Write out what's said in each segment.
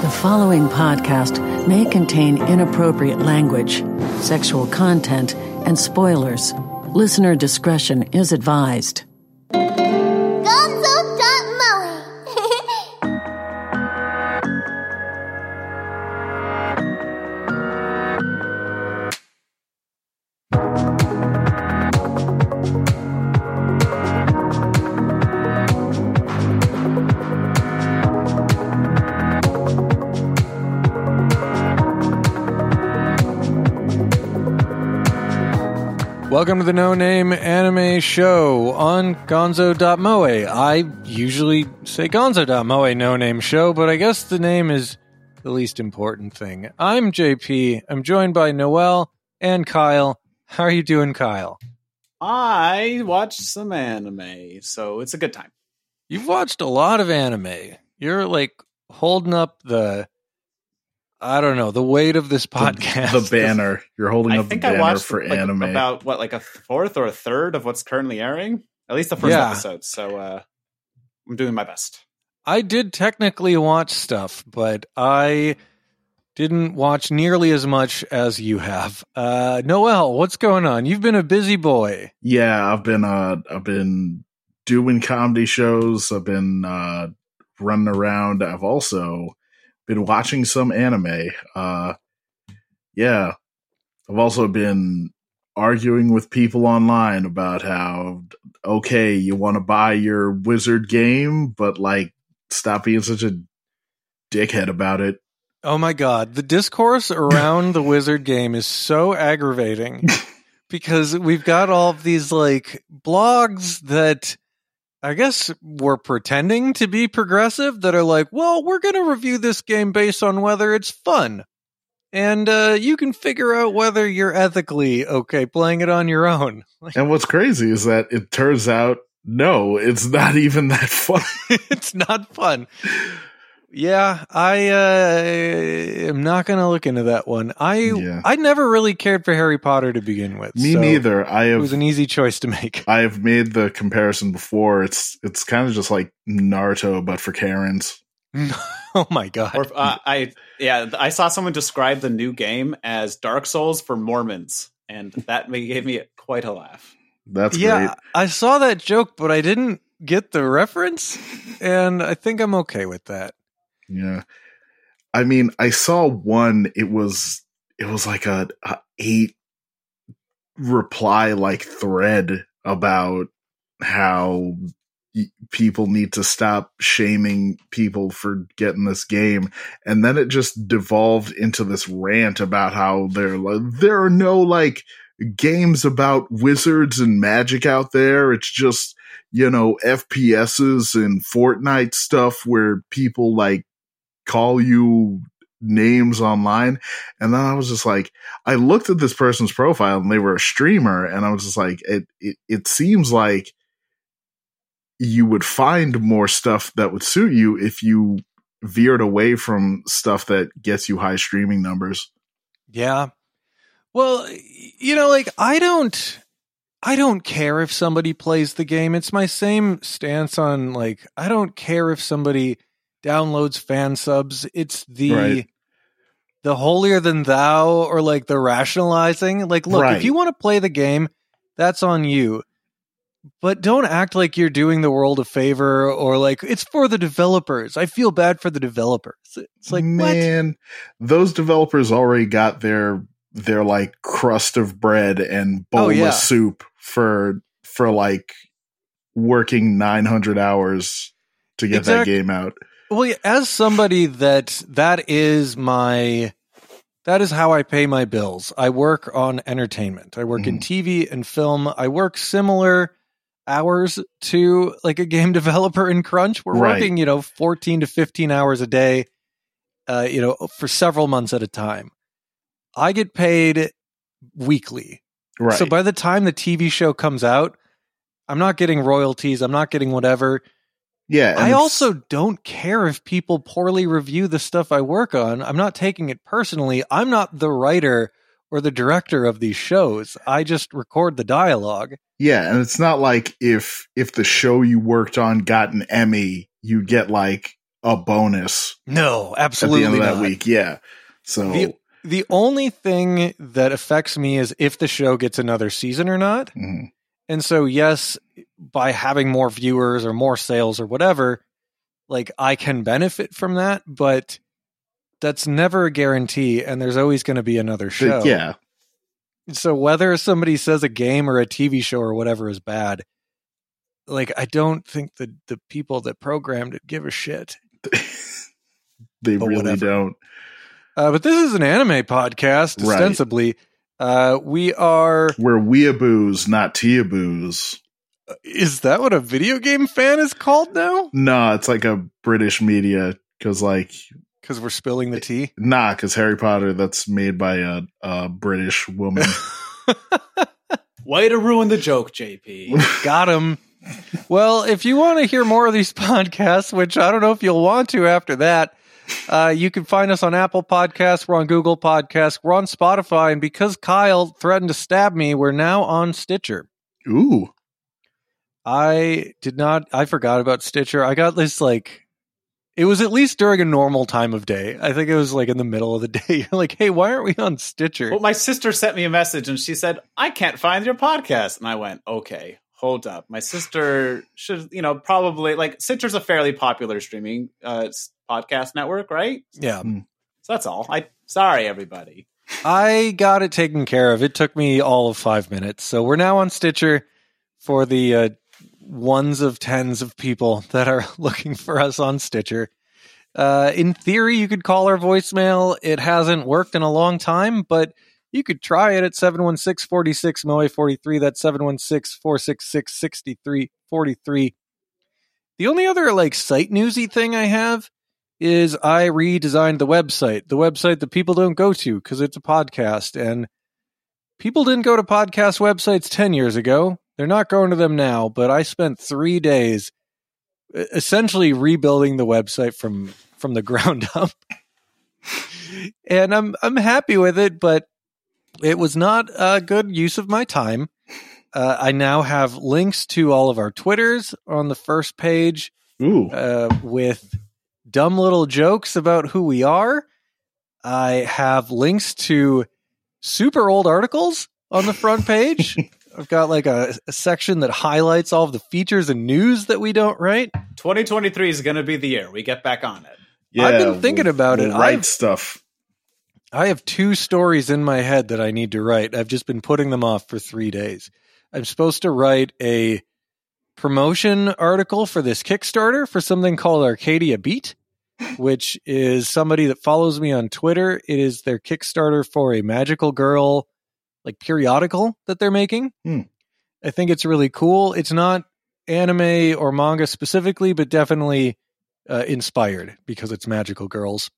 The following podcast may contain inappropriate language, sexual content, and spoilers. Listener discretion is advised. Welcome to the No Name Anime Show on Gonzo.moe. I usually say Gonzo.moe No Name Show, but I guess the name is the least important thing. I'm JP. I'm joined by Noel and Kyle. How are you doing, Kyle? I watched some anime, so it's a good time. You've watched a lot of anime. You're like holding up the I don't know the weight of this podcast. The, the banner. You're holding I up the think I banner watched for like, anime. about what, like a fourth or a third of what's currently airing. At least the first Yeah. episode. So uh, I'm doing my best. I did technically watch stuff, but I didn't watch nearly as much as you have. Uh, Noel, what's going on? You've been a busy boy. yeah, I've been uh I've been doing comedy shows. I've been uh running around. I've also been watching some anime. Uh yeah. I've also been arguing with people online about how okay, you want to buy your wizard game, but like stop being such a dickhead about it. Oh my god, the discourse around the wizard game is so aggravating because we've got all of these like blogs that I guess we're pretending to be progressive that are like, well, we're going to review this game based on whether it's fun. And uh, you can figure out whether you're ethically okay playing it on your own. And what's crazy is that it turns out no, it's not even that fun. it's not fun. Yeah, I uh, am not going to look into that one. I Yeah. I never really cared for Harry Potter to begin with. Me so neither. I It was an easy choice to make. I have made the comparison before. It's it's kind of just like Naruto, but for Karens. oh my god! Or uh, I yeah, I saw someone describe the new game as Dark Souls for Mormons, and that gave me quite a laugh. That's yeah, great. I saw that joke, but I didn't get the reference, and I think I'm okay with that. Yeah. I mean, I saw one. It was it was like a, a eight reply like thread about how people need to stop shaming people for getting this game and then it just devolved into this rant about how there there are no like games about wizards and magic out there it's just you know FPSs and Fortnite stuff where people like call you names online and then I was just like I looked at this person's profile and they were a streamer and I was just like it it, it seems like you would find more stuff that would suit you if you veered away from stuff that gets you high streaming numbers. Yeah. Well, you know, like I don't I don't care if somebody plays the game. It's my same stance on like I don't care if somebody downloads fan subs. It's the Right. the holier than thou or like the rationalizing. Like look, Right. if you want to play the game, that's on you. But don't act like you're doing the world a favor or like it's for the developers. I feel bad for the developers. It's like what? man, those developers already got their their like crust of bread and oh, bowl Oh, yeah. of soup for for like working 900 hours to get that game out. Well, as somebody that that is my that is how I pay my bills. I work on entertainment. I work in TV and film. I work similar hours to like a game developer in Crunch. We're Right. working, you know, 14 to 15 hours a day uh, you know, for several months at a time. I get paid weekly. Right. So by the time the TV show comes out, I'm not getting royalties, I'm not getting whatever. Yeah, I also don't care if people poorly review the stuff I work on. I'm not taking it personally. I'm not the writer or the director of these shows. I just record the dialogue. Yeah, and it's not like if if the show you worked on got an Emmy, you get like a bonus No, absolutely at the end of that week. Yeah. So The- The only thing that affects me is if the show gets another season or not. mhm. And so, yes, by having more viewers or more sales or whatever, like I can benefit from that, but that's never a guarantee. And there's always going to be another show. But yeah. So, whether somebody says a game or a TV show or whatever is bad, like I don't think the the people that programmed it give a shit. they But really whatever. don't. Uh, but this is an anime podcast, Right. Ostensibly. Uh, we are. We're weeaboos, not teaboos. Is that what a video game fan is called now? No, it's like a British media because, like, Because we're spilling the tea. nah, because Harry Potter that's made by a, a British woman. Way to ruin the joke, JP. Got him. Well, if you want to hear more of these podcasts, which I don't know if you'll want to after that, uh, you can find us on Apple Podcasts. We're on Google Podcasts. We're on Spotify. And because Kyle threatened to stab me, we're now on Stitcher. Ooh, I did not, I forgot about Stitcher. I got this like, it was at least during a normal time of day. I think it was like in the middle of the day. You're like, hey, why aren't we on Stitcher? well, my sister sent me a message and she said, I can't find your podcast. And I went, okay, hold up. My sister should, you know, probably like Stitcher's a fairly popular streaming uh, s- podcast network, right? yeah. So that's all. I sorry, everybody. I got it taken care of. It took me all of five minutes. So we're now on Stitcher for the uh, ones of tens of people that are looking for us on Stitcher. Uh, in theory, you could call our voicemail. It hasn't worked in a long time, but you could try it at 716 46 MOA 43. That's 716 466 6343. The only other like site newsy thing I have is I redesigned the website, the website that people don't go to because it's a podcast. And people didn't go to podcast websites 10 years ago. They're not going to them now, but I spent three days essentially rebuilding the website from from the ground up. and I'm I'm happy with it, but it was not a good use of my time. Uh, I now have links to all of our Twitters on the first page ooh, uh, with dumb little jokes about who we are. I have links to super old articles on the front page. I've got like a, a section that highlights all of the features and news that we don't write. 2023 is going to be the year we get back on it. yeah. I've been thinking we'll- about it. we'll Write I've- stuff. I have two stories in my head that I need to write. I've just been putting them off for three days. I'm supposed to write a promotion article for this Kickstarter for something called Arcadia Beat, which is somebody that follows me on Twitter. It is their Kickstarter for a magical girl like periodical that they're making. Hmm. I think it's really cool. It's not anime or manga specifically, but definitely uh, inspired because it's magical girls.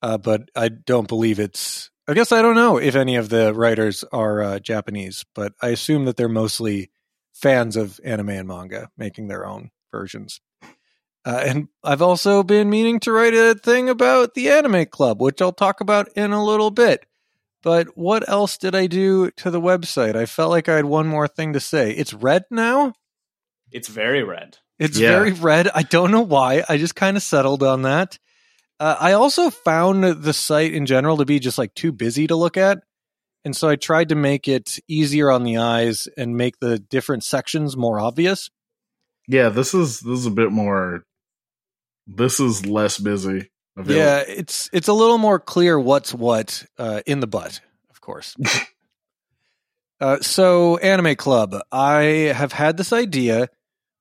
Uh, but I don't believe it's. I guess I don't know if any of the writers are uh, Japanese, but I assume that they're mostly fans of anime and manga, making their own versions. Uh, and I've also been meaning to write a thing about the Anime Club, which I'll talk about in a little bit. But what else did I do to the website? I felt like I had one more thing to say. It's red now. It's very red. It's Yeah. very red. I don't know why. I just kind of settled on that. Uh, I also found the site in general to be just like too busy to look at. And so I tried to make it easier on the eyes and make the different sections more obvious. Yeah, this is this is a bit more. This is less busy. Feel Yeah, it's it's a little more clear what's what uh, in the butt, of course. uh, so, Anime Club, I have had this idea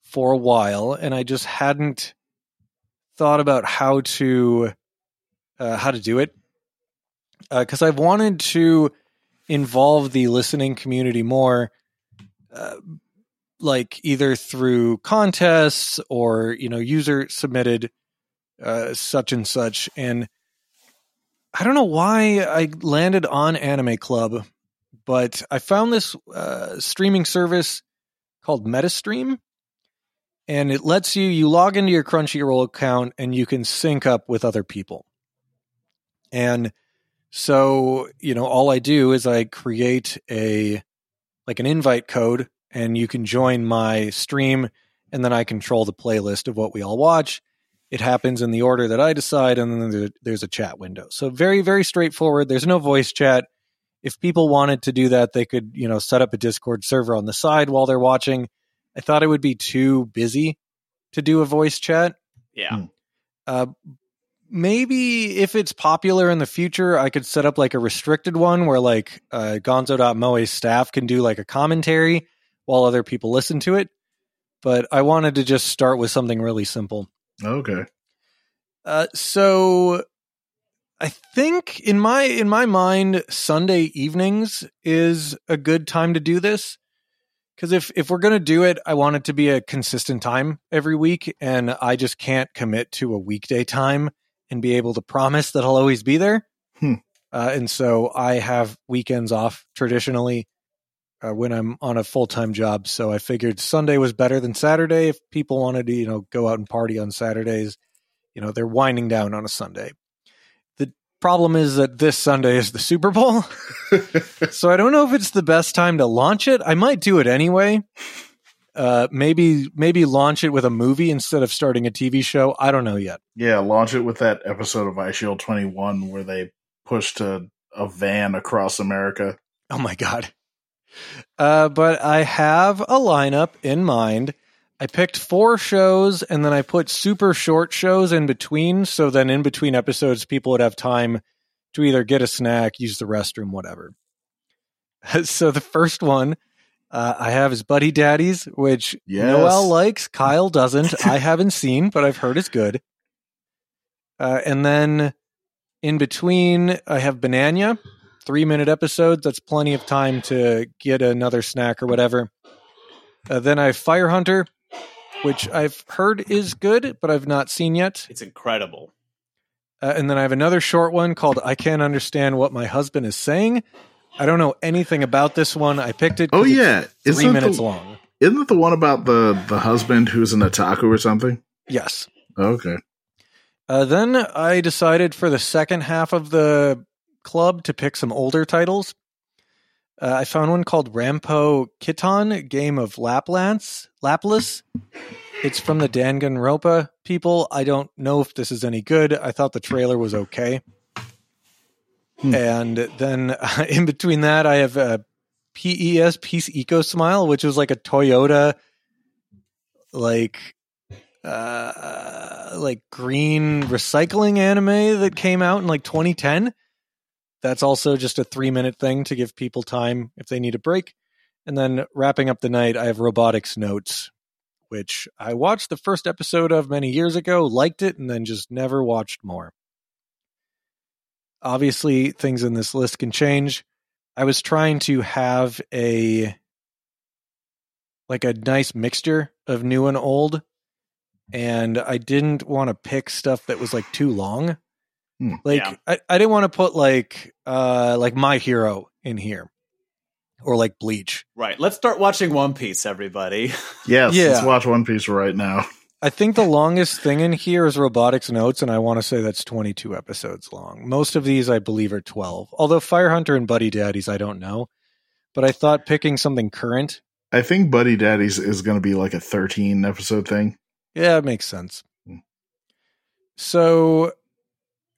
for a while, and I just hadn't thought about how to uh, how to do it because I've wanted to involve the listening community more. Like either through contests or you know user submitted uh, such and such. And I don't know why I landed on Anime Club, but I found this uh, streaming service called MetaStream. And it lets you, you log into your Crunchyroll account and you can sync up with other people. And so, you know, all I do is I create a, like an invite code and you can join my stream and then I control the playlist of what we all watch It happens in the order that I decide, and then there's a chat window. So very, very straightforward. There's no voice chat. If people wanted to do that, they could, you know, set up a Discord server on the side while they're watching. I thought it would be too busy to do a voice chat. Yeah. Uh, maybe if it's popular in the future, I could set up like a restricted one where like uh, Gonzo.moe's staff can do like a commentary while other people listen to it. But I wanted to just start with something really simple. Okay. Uh, so I think in my in my mind, Sunday evenings is a good time to do this. Because if if we're gonna do it, I want it to be a consistent time every week, and I just can't commit to a weekday time and be able to promise that I'll always be there. Hmm. Uh, and so I have weekends off traditionally uh, when I'm on a full time job. So I figured Sunday was better than Saturday. If people wanted to, you know, go out and party on Saturdays, you know, they're winding down on a Sunday. The problem is that this Sunday is the Super Bowl. so I don't know if it's the best time to launch it. I might do it anyway. Uh, maybe maybe launch it with a movie instead of starting a TV show. I don't know yet. yeah, launch it with that episode of Eyeshield 21 where they pushed a, a van across America. Oh my god. Uh, but I have a lineup in mind. I picked four shows and then I put super short shows in between. So then in between episodes, people would have time to either get a snack, use the restroom, whatever. so the first one uh, I have is Buddy Daddies, which Yes. Noel likes, Kyle doesn't. I haven't seen, but I've heard it's good. Uh, and then in between, I have Banana, three minute episodes. That's plenty of time to get another snack or whatever. Uh, then I have Fire Hunter, which I've heard is good, but I've not seen yet. It's incredible. Uh, and then I have another short one called I Can't Understand What My Husband Is Saying. I don't know anything about this one. I picked it. Oh, it's yeah. 3 Isn't minutes the- long. Isn't it the one about the, the husband who's an otaku or something? Yes. Okay. Uh, then I decided for the second half of the club to pick some older titles. Uh, I found one called Rampo Kitan, Game of Laplance, Laplace. It's from the Danganronpa people. I don't know if this is any good. I thought the trailer was okay. Hmm. And then in between that, I have a PES Peace Eco Smile, which is like a Toyota, like uh like green recycling anime that came out in like 2010 that's also just a three minute thing to give people time if they need a break. And then wrapping up the night i have robotics notes which i watched the first episode of many years ago liked it and then just never watched more. Obviously things in this list can change. I was trying to have a like a nice mixture of new and old and I didn't want to pick stuff that was like too long. Hmm. Like Yeah. I, I didn't want to put like uh like my hero in here or like Bleach. Right. Let's start watching One Piece, everybody. Yes, Yeah. let's watch One Piece right now. I think the longest thing in here is Robotics Notes, and I want to say that's 22 episodes long. Most of these, I believe, are 12. Although Fire Hunter and Buddy Daddies, I don't know. But I thought picking something current, I think Buddy Daddies is going to be like a 13 episode thing. yeah, it makes sense. Hmm. So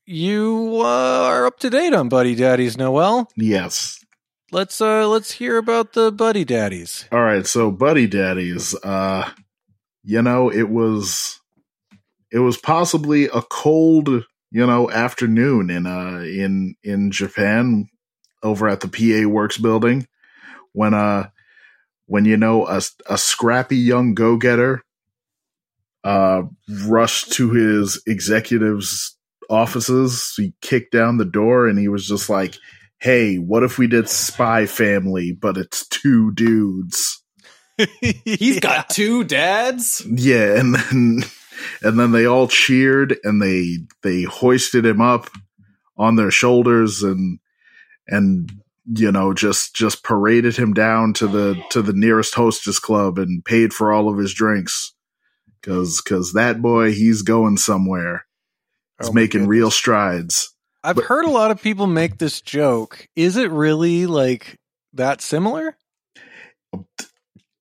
you uh, are up to date on Buddy Daddies, Noel. Yes. Let's uh let's hear about the Buddy Daddies. All right, so Buddy Daddies, uh you know, it was it was possibly a cold, you know, afternoon in uh in in Japan over at the PA Works building when uh when you know a a scrappy young go-getter uh rushed to his executives offices, he kicked down the door and he was just like hey, what if we did Spy Family, but it's two dudes? He's got two dads. Yeah, and then and then they all cheered and they they hoisted him up on their shoulders and and you know just just paraded him down to the to the nearest hostess club and paid for all of his drinks cuz cuz that boy he's going somewhere. He's Oh making real strides. I've But- heard a lot of people make this joke. Is it really like that similar?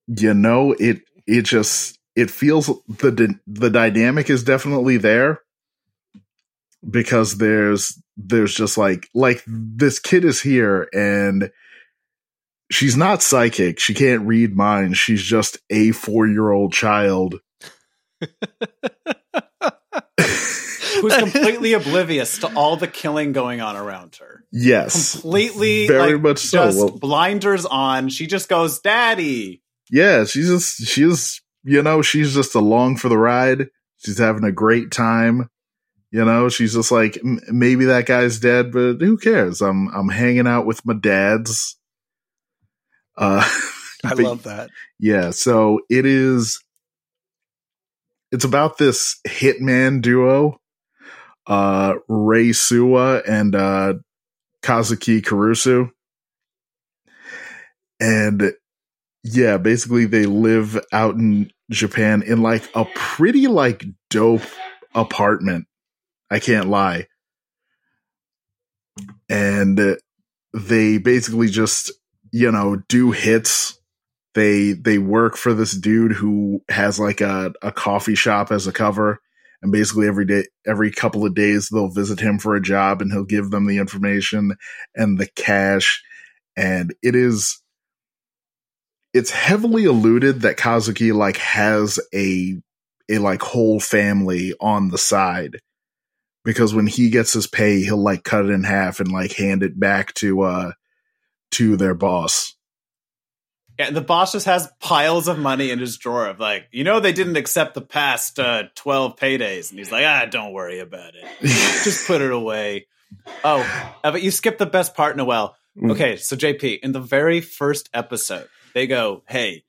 you know it it just it feels the the dynamic is definitely there because there's there's just like like this kid is here and she's not psychic she can't read minds she's just a 4-year-old child who's completely oblivious to all the killing going on around her. Yes, completely, very like, much so. Just Well- blinders on. She just goes, "Daddy." yeah she's just she's you know she's just along for the ride she's having a great time you know she's just like "M- maybe that guy's dead but who cares i'm i'm hanging out with my dads uh I but- love that. yeah so it is it's about this hitman duo uh suwa and uh kazuki kurusu and yeah basically they live out in japan in like a pretty like dope apartment. I can't lie. And they basically just you know do hits. They they work for this dude who has like a, a coffee shop as a cover and basically every day every couple of days they'll visit him for a job and he'll give them the information and the cash. And it is it's heavily alluded that Kazuki like has a a like whole family on the side. Because when he gets his pay he'll like cut it in half and like hand it back to uh to their boss Yeah, the boss just has piles of money in his drawer of like, you know, they didn't accept the past uh, twelve paydays, and he's like, ah, don't worry about it, just put it away. Oh, uh, but you skipped the best part, Noel. Mm. Okay, so JP, in the very first episode, they go, "Hey,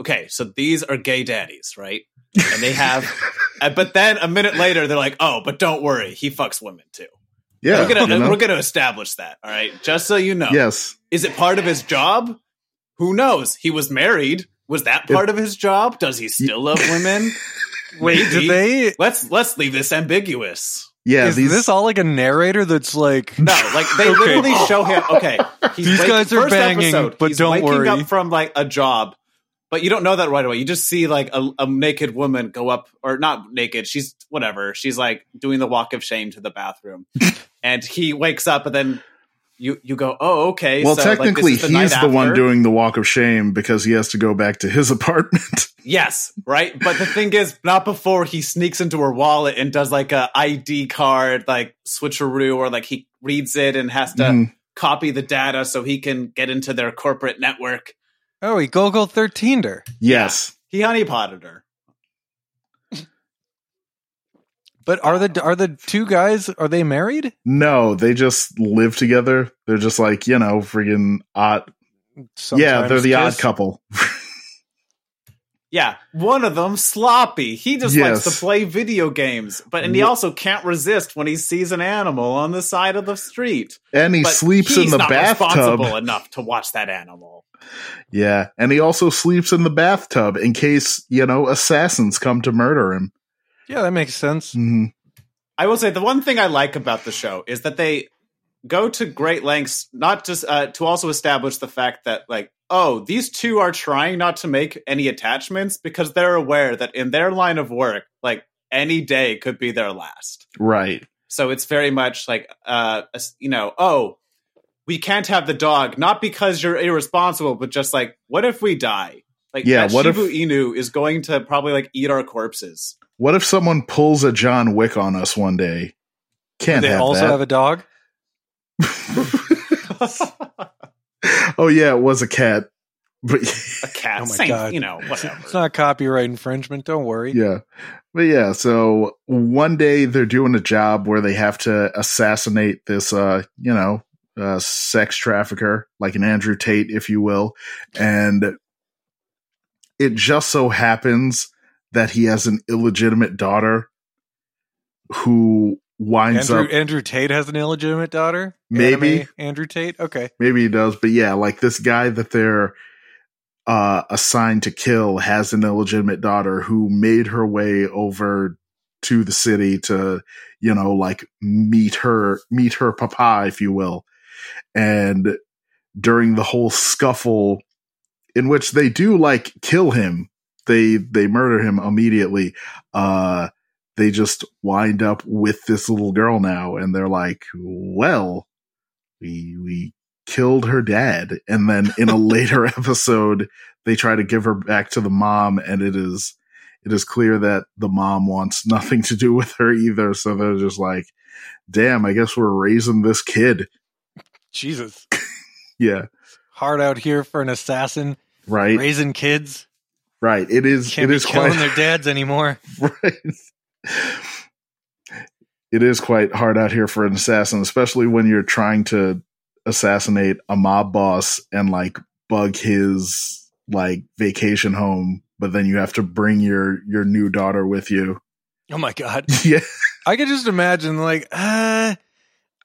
okay, so these are gay daddies, right?" And they have, uh, but then a minute later, they're like, "Oh, but don't worry, he fucks women too." yeah we're gonna you know? we're gonna establish that, all right? Just so you know, yes is it part of his job? Who knows? He was married. Was that part of his job? Does he still love women? Wait, Maybe. did they? Let's let's leave this ambiguous. yeah is these this all like a narrator that's like? No, like they Okay. literally show him. Okay, he's These waking- guys are banging, episode, but he's don't waking worry. up from like a job, but you don't know that right away. You just see like a, a naked woman go up, or not naked. She's whatever. She's like doing the walk of shame to the bathroom, and he wakes up, and then you you go, oh okay. well so, like, this technically is the he's the one doing the walk of shame because he has to go back to his apartment Yes, right. But the thing is, not before he sneaks into her wallet and does like a ID card, like switcheroo, or like he reads it and has to Mhm. copy the data so he can get into their corporate network. Oh, he Golgo 13'd her. yes He honeypotted her. But are the are the two guys are they married? no they just live together they're just like you know friggin odd yeah they're the odd couple Yeah, one of them sloppy. He just likes to play video games, but and he also can't resist when he sees an animal on the side of the street. and he But sleeps in the not bathtub responsible enough to watch that animal. yeah and he also sleeps in the bathtub in case you know assassins come to murder him Yeah, that makes sense. Mhm. I will say the one thing I like about the show is that they go to great lengths not just uh, to also establish the fact that like oh these two are trying not to make any attachments because they're aware that in their line of work like any day could be their last. right So it's very much like uh you know oh we can't have the dog not because you're irresponsible but just like what if we die like Yeah, that what if- Inu is going to probably like eat our corpses. What if someone pulls a john wick on us one day can't they have also that have a dog. oh yeah it was a cat but a cat. Oh my Same, God. you know, whatever. It's not copyright infringement. Don't worry. Yeah. But yeah, so one day they're doing a job where they have to assassinate this uh, you know, uh sex trafficker, like an Andrew Tate, if you will. And it just so happens that he has an illegitimate daughter who winds Andrew, up Andrew Tate has an illegitimate daughter. Maybe. Anime Andrew Tate. Okay. maybe he does, but yeah, like this guy that they're uh assigned to kill has an illegitimate daughter who made her way over to the city to, you know, like meet her meet her papa, if you will. And during the whole scuffle in which they do like kill him they they murder him immediately. Uh, they just wind up with this little girl now, and they're like, "Well, we we killed her dad," and then in a later episode, they try to give her back to the mom, and it is it is clear that the mom wants nothing to do with her either. So they're just like, "Damn, I guess we're raising this kid." Jesus, Yeah, hard out here for an assassin right, raising kids. Right. It is. Can't it is killing quite their dads anymore. right. It is quite hard out here for an assassin, especially when you're trying to assassinate a mob boss and like bug his like vacation home, but then you have to bring your your new daughter with you. Oh my god. yeah, I could just imagine, like, uh,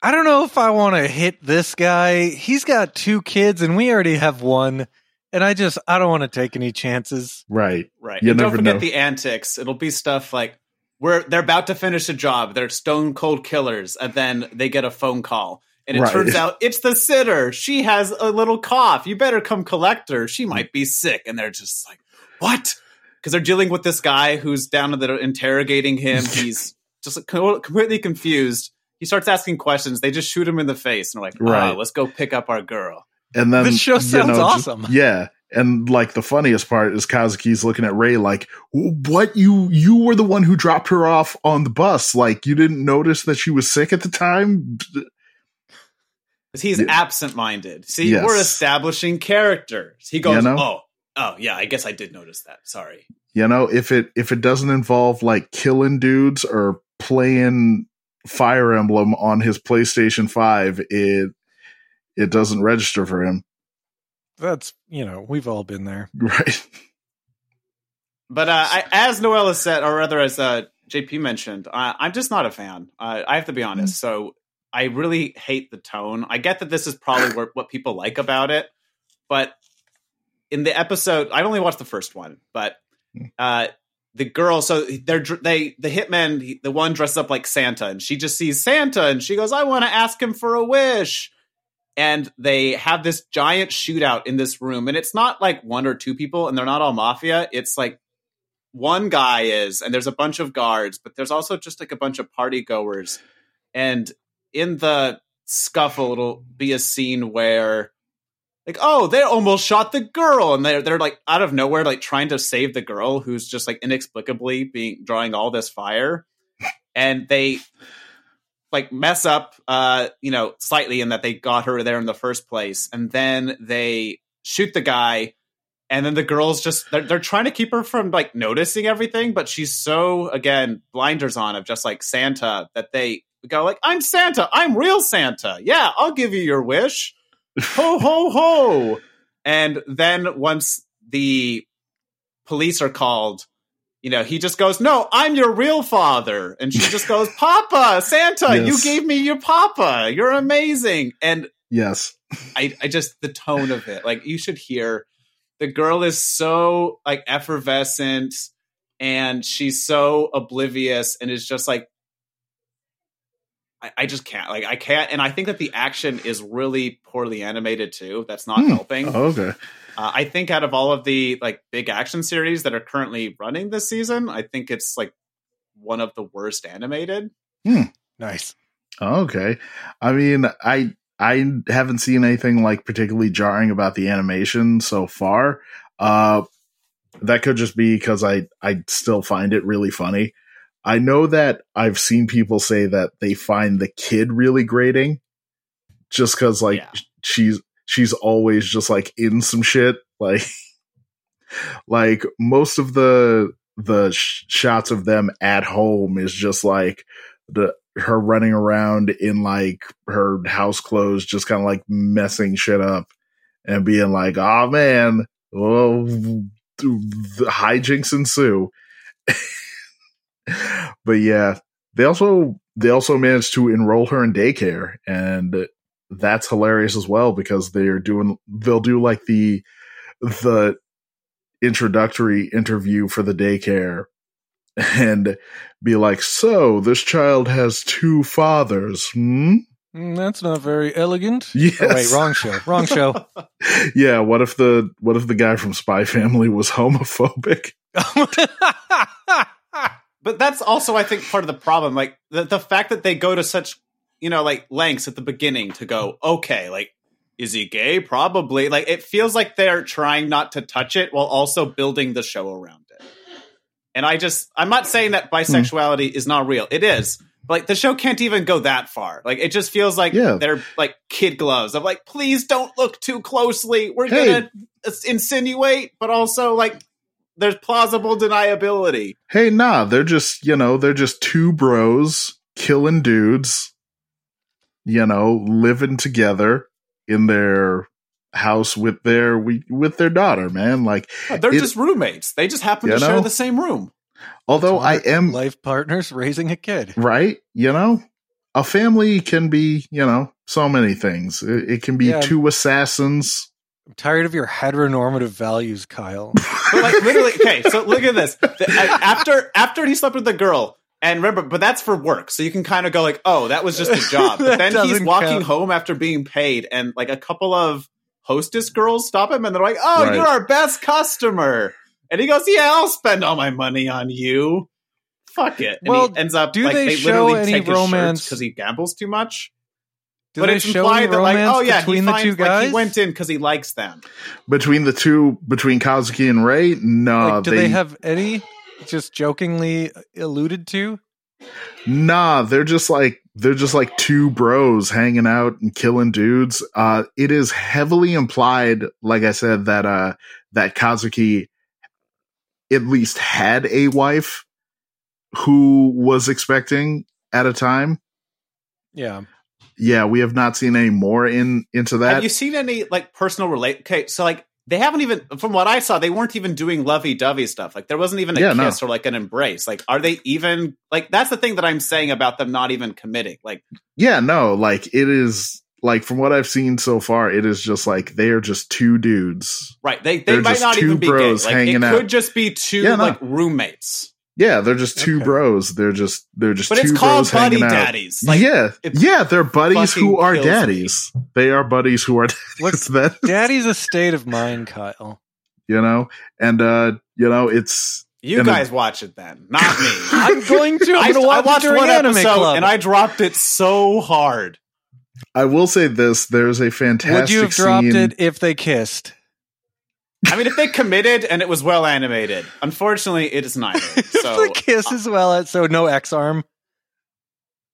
I don't know if I want to hit this guy. He's got two kids, and we already have one. And I just, I don't want to take any chances. right. Right. You and don't never forget know. the antics. It'll be stuff like where they're about to finish a job. They're stone cold killers, and then they get a phone call. And it Right. turns out it's the sitter. She has a little cough. You better come collect her. She might be sick. And they're just like, what? Because they're dealing with this guy who's down in there interrogating him. He's just completely confused. He starts asking questions. They just shoot him in the face. And they're like, Right. oh, let's go pick up our girl. And then This show you sounds just- awesome. yeah. And like the funniest part is Kazuki's looking at Ray like, "What you you were the one who dropped her off on the bus? Like you didn't notice that she was sick at the time?" Because he's Yeah. absent minded. See, Yes. we're establishing characters. He goes, You know? oh, oh, yeah, I guess I did notice that. Sorry. You know, if it if it doesn't involve like killing dudes or playing Fire Emblem on his PlayStation 5, it it doesn't register for him. That's, you know, we've all been there. Right. But uh, I, as Noella said, or rather as uh, JP mentioned, uh, I'm just not a fan. Uh, I have to be honest. So I really hate the tone. I get that this is probably what, what people like about it, but in the episode, I only watched the first one, but uh, the girl, so they're they the hitman, the one dressed up like Santa, and she just sees Santa, and she goes, "I want to ask him for a wish." And they have this giant shootout in this room, and it's not like one or two people, and they're not all mafia. It's like one guy is, and there's a bunch of guards, but there's also just like a bunch of party goers. And in the scuffle, it'll be a scene where, like, oh, they almost shot the girl, and they're they're like out of nowhere, like trying to save the girl who's just like inexplicably being drawing all this fire, and they like mess up, uh, you know, slightly in that they got her there in the first place, and then they shoot the guy and then the girls just they're, they're trying to keep her from like noticing everything but she's so again blinders on of just like santa that they go like i'm santa. I'm real santa. Yeah i'll give you your wish. Ho ho ho! And then once the police are called you know he just goes no i'm your real father and she just goes papa santa you gave me your papa you're amazing and Yes. I, I just the tone of it. Like you should hear the girl is so like effervescent and she's so oblivious and is just like I, I just can't like I can't and I think that the action is really poorly animated too. That's not Hmm. helping. Oh, okay. Uh, I think out of all of the like big action series that are currently running this season, I think it's like one of the worst animated. Nice. Oh, okay. I mean, I I haven't seen anything like particularly jarring about the animation so far. Uh that could just be because I I still find it really funny. I know that I've seen people say that they find the kid really grating just cuz like Yeah. she's she's always just like in some shit like like most of the the sh- shots of them at home is just like the her running around in like her house clothes, just kind of like messing shit up and being like, "Oh man, well, the hijinks ensue." but yeah, they also they also managed to enroll her in daycare, and that's hilarious as well because they're doing they'll do like the the introductory interview for the daycare and be like, so this child has two fathers, hmm? Mm, that's not very elegant. Yes. Oh, wait, wrong show. Wrong show. yeah. What if the what if the guy from Spy Family was homophobic? But that's also, I think, part of the problem. Like the, the fact that they go to such, you know, like lengths at the beginning to go, okay, like, is he gay? Probably. Like it feels like they're trying not to touch it while also building the show around it. And I just, I'm not saying that hmm. bisexuality is not real. It is. Like the show can't even go that far. Like it just feels like Yeah. they're like kid gloves. I'm like, please don't look too closely. We're Hey. gonna insinuate, but also like there's plausible deniability. Hey, nah, they're just you know they're just two bros killing dudes, you know, living together in their house with their we with their daughter, man. Like, They're It- just roommates. They just happen You to share the same room. although I am life partners raising a kid. right, you know, a family can be you know so many things. It, it can be Yeah. two assassins. I'm tired of your heteronormative values, Kyle. But like literally, okay. So look at this. The- after after he slept with the girl, and remember, but that's for work, so you can kind of go like, oh, that was just a job. But then he's walking count. home after being paid, and like a couple of hostess girls stop him, and they're like, oh, Right. you're our best customer, and he goes, yeah, I'll spend all my money on you. Fuck it. And Well, he ends up do like they they, show literally any take romance- because he gambles too much. Do but they it's show implied any that like, romance oh yeah, between he the finds, two like guys? he went in because he likes them. Between the two, between Kazuki and Ray, no, like, do they, have any just jokingly alluded to? Nah, they're just like they're just like two bros hanging out and killing dudes. Uh it is heavily implied, like I said, that uh that Kazuki at least had a wife who was expecting at a time. Yeah. Yeah, we have not seen any more in into that. Have you seen any like personal relate? Okay, so like they haven't even, from what I saw, they weren't even doing lovey-dovey stuff. Like there wasn't even a Yeah, no. kiss or like an embrace. Like, are they even like? That's the thing that I'm saying about them not even committing. Like, yeah, no, like it is like from what I've seen so far, it is just like they are just two dudes. right? They they They're might not even be gay. bros Like, it could out. just be two Yeah, no. like roommates. Yeah, they're just two Okay. bros. They're just they're just But two it's called bros buddy daddies. Like, yeah, yeah, they're buddies who are kills me. daddies. They are buddies who are Look, daddies. That Daddy's a state of mind, Kyle. you know, and uh, you know, it's you and a- guys watch it then, not me. I'm going to. I, I'm going to I watch watched it one Anime episode Club. and I dropped it so hard. I will say this: there's a fantastic Would you have dropped scene. it if they kissed? I mean, if they committed and it was well animated, unfortunately, it is neither. So the kiss as well. So no X arm.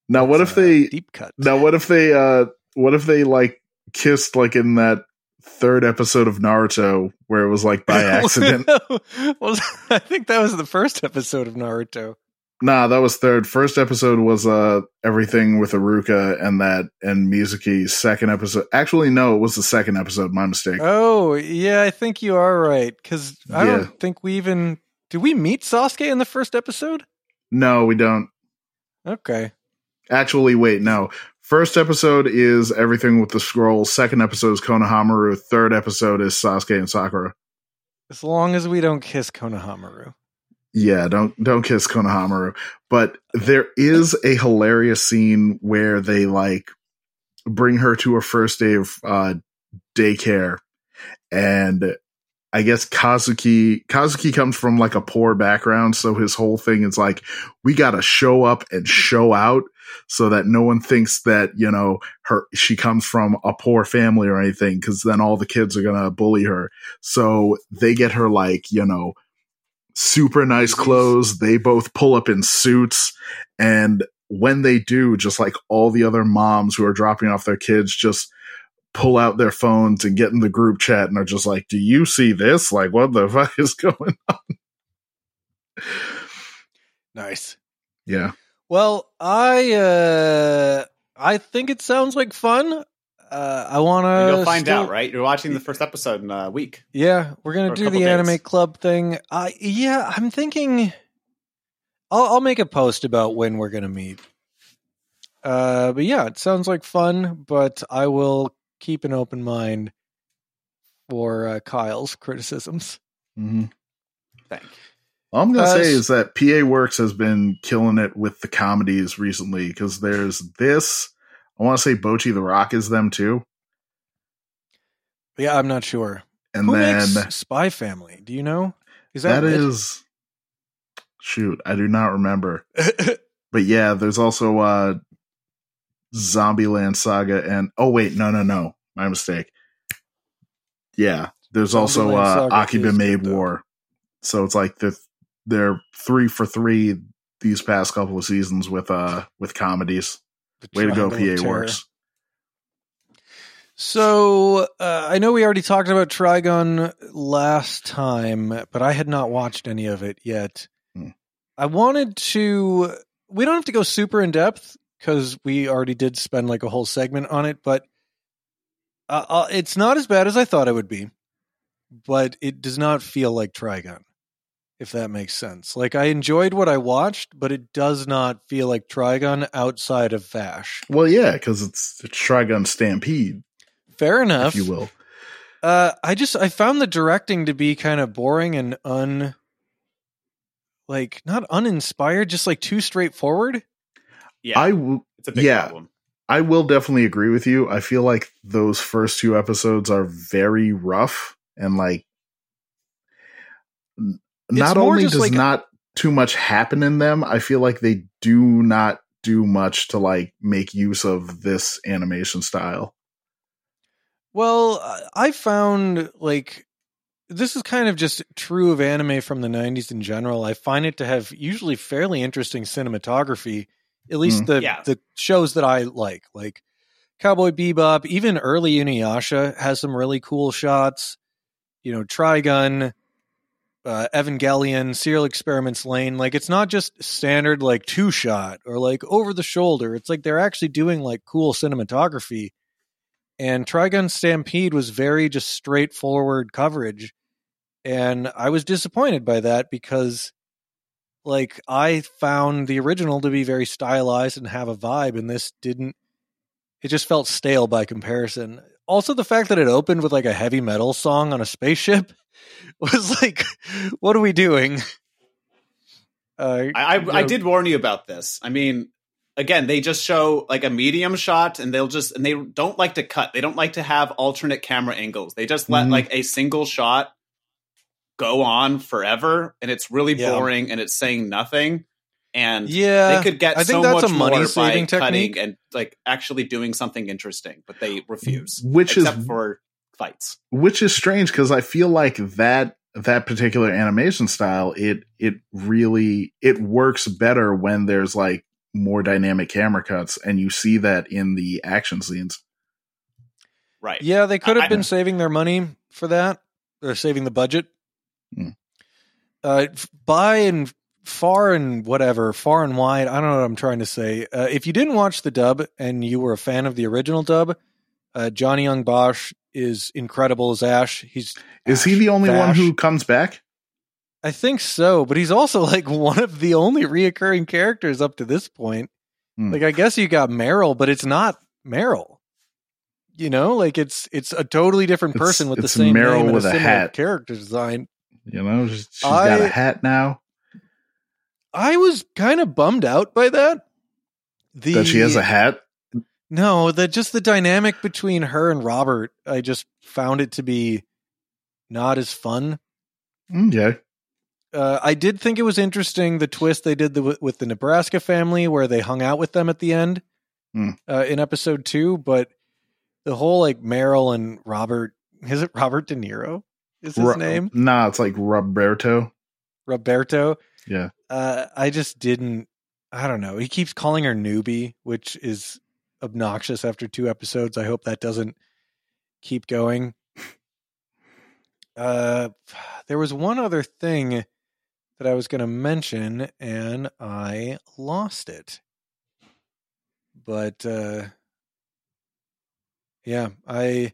Now, what That's if they? deep cut? Now, what if they? uh What if they like kissed like in that third episode of Naruto where it was like by accident? well, I think that was the first episode of Naruto. Nah, that was third. First episode was uh everything with Iruka and that and Mizuki. Second episode, actually, no, it was the second episode. My mistake. Oh, yeah, I think you are right. Because I Yeah. don't think we even did we meet Sasuke in the first episode. No, we don't. Okay, Actually, wait, no. First episode is everything with the scroll. Second episode is Konohamaru. Third episode is Sasuke and Sakura. as long as we don't kiss Konohamaru. Yeah, don't don't kiss Konohamaru. But there is a hilarious scene where they like bring her to her first day of uh daycare and I guess Kazuki Kazuki comes from like a poor background, so his whole thing is like we got to show up and show out so that no one thinks that, you know, her she comes from a poor family or anything cuz then all the kids are to bully her. So they get her like, you know, super nice clothes. They both pull up in suits. And when they do, just like all the other moms who are dropping off their kids, just pull out their phones and get in the group chat and are just like, Do you see this? Like, what the fuck is going on? Nice. Yeah. Well, I uh I think it sounds like fun. Uh I want to you'll find out, right? You're watching the first episode in a week. Yeah, we're gonna do couple the anime club thing. Uh, yeah, I'm thinking. I'll, I'll make a post about when we're gonna meet. Uh, but yeah, it sounds like fun. But I will keep an open mind for uh, Kyle's criticisms. Mm-hmm. Thank you. All I'm gonna Uh, say is that PA Works has been killing it with the comedies recently because there's this. I want to say Bocchi the Rock is them too. Yeah, I'm not sure. And Who then makes Spy Family? Do you know? Is that, that is shoot, I do not remember. But yeah, there's also uh Zombieland Saga and oh wait, no no no. My mistake. Yeah. There's also Zombieland uh Akiba Maid though. War. So it's like the they're three for three these past couple of seasons with uh with comedies. Way to go, PA. Works. So uh, I know we already talked about Trigun last time, but I had not watched any of it yet. Hmm. I wanted to. We don't have to go super in depth because we already did spend like a whole segment on it, but uh, uh, it's not as bad as I thought it would be. But it does not feel like Trigun, if that makes sense. Like I enjoyed what I watched, but it does not feel like Trigun outside of Vash. Well, yeah, because it's, it's Trigun Stampede, Fair enough. if you will. Uh, I just I found the directing to be kind of boring and un, like not uninspired, just like too straightforward. Yeah, I w- it's a big yeah. problem. I will definitely agree with you. I feel like those first two episodes are very rough and like n- It's not only does like- not too much happen in them, I feel like they do not do much to like make use of this animation style. Well, I- I found like this is kind of just true of anime from the 90s in general. I find it to have usually fairly interesting cinematography, at least Mm. the Yeah. the shows that I like, like Cowboy Bebop, even early Inuyasha has some really cool shots. You know, Trigun, uh, Evangelion, Serial Experiments Lain. Like, it's not just standard like two shot or like over the shoulder. It's like they're actually doing like cool cinematography. And Trigun Stampede was very just straightforward coverage. And I was disappointed by that because like I found the original to be very stylized and have a vibe, and this didn't. It just felt stale by comparison. Also, the fact that it opened with like a heavy metal song on a spaceship was like, what are we doing? Uh, I, I, you I did warn you about this. I mean, again, they just show like a medium shot, and they'll just and they don't like to cut. They don't like to have alternate camera angles. They just let Mhm. like a single shot go on forever, and it's really Yeah. boring, and it's saying nothing. And Yeah, they could get I think so that's much a more by money-saving cutting technique. and like actually doing something interesting, but they refuse. Which except is for fights. which is strange because I feel like that that particular animation style it it really it works better when there's like more dynamic camera cuts and you see that in the action scenes. Right. Yeah, they could have I- been saving their money for that, or saving the budget. Hmm. Uh, f- by and far and whatever, far and wide. I don't know what I'm trying to say. Uh, if you didn't watch the dub and you were a fan of the original dub, uh, Johnny Young Bosch is incredible as Vash. He's Is he the only one who comes back? I think so, but he's also like one of the only reoccurring characters up to this point. Hmm. Like I guess you got Meryl, but it's not Meryl. You know, like it's it's a totally different It's- person with the same Meryl name and with a similar hat. character design. You know, she's she's got a hat now I was kind of bummed out by that. The that she has a hat. no, that just the dynamic between her and Robert. I just found it to be not as fun. Mm, Yeah, uh, I did think it was interesting the twist they did the, with the Nebraska family, where they hung out with them at the end Hmm. uh, in episode two. But the whole like Meryl and Robert is it Robert De Niro? Is his Ro- name Nah, it's like Roberto. Roberto? Yeah, Uh, I just didn't. I don't know. He keeps calling her newbie, which is obnoxious after two episodes. I hope that doesn't keep going. Uh, there was one other thing that I was going to mention, and I lost it. But uh, yeah, I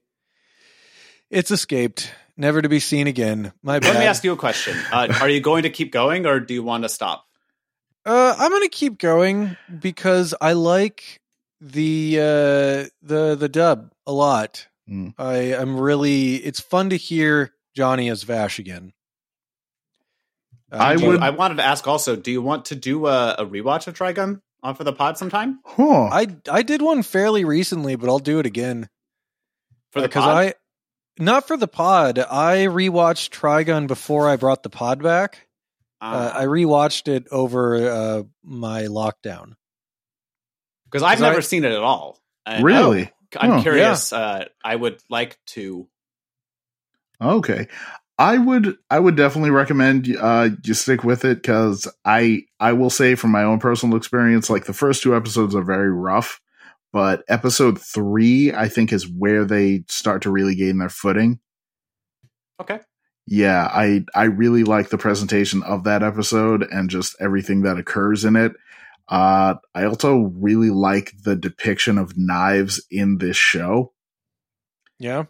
it's escaped, never to be seen again. My bad. Let me ask you a question. Uh, are you going to keep going, or do you want to stop? Uh, I'm gonna keep going because I like the uh, the the dub a lot. Mm. I I'm really it's fun to hear Johnny as Vash again. Uh, I Do you- would- I wanted to ask also. Do you want to do a, a rewatch of Trigun, on for the pod sometime Huh. I I did one fairly recently, but I'll do it again for the because pod? I not for the pod. I rewatched Trigun before I brought the pod back. Uh, Ah. I rewatched it over uh, my lockdown. because I've 'cause I- never seen it at all. And really? I'm Huh. curious. Uh, I would like to. Okay. I would I would definitely recommend uh you stick with it cuz I I will say from my own personal experience like the first two episodes are very rough, but episode 3 I think is where they start to really gain their footing. Okay. Yeah, I I really like the presentation of that episode and just everything that occurs in it. Uh I also really like the depiction of knives in this show Yeah,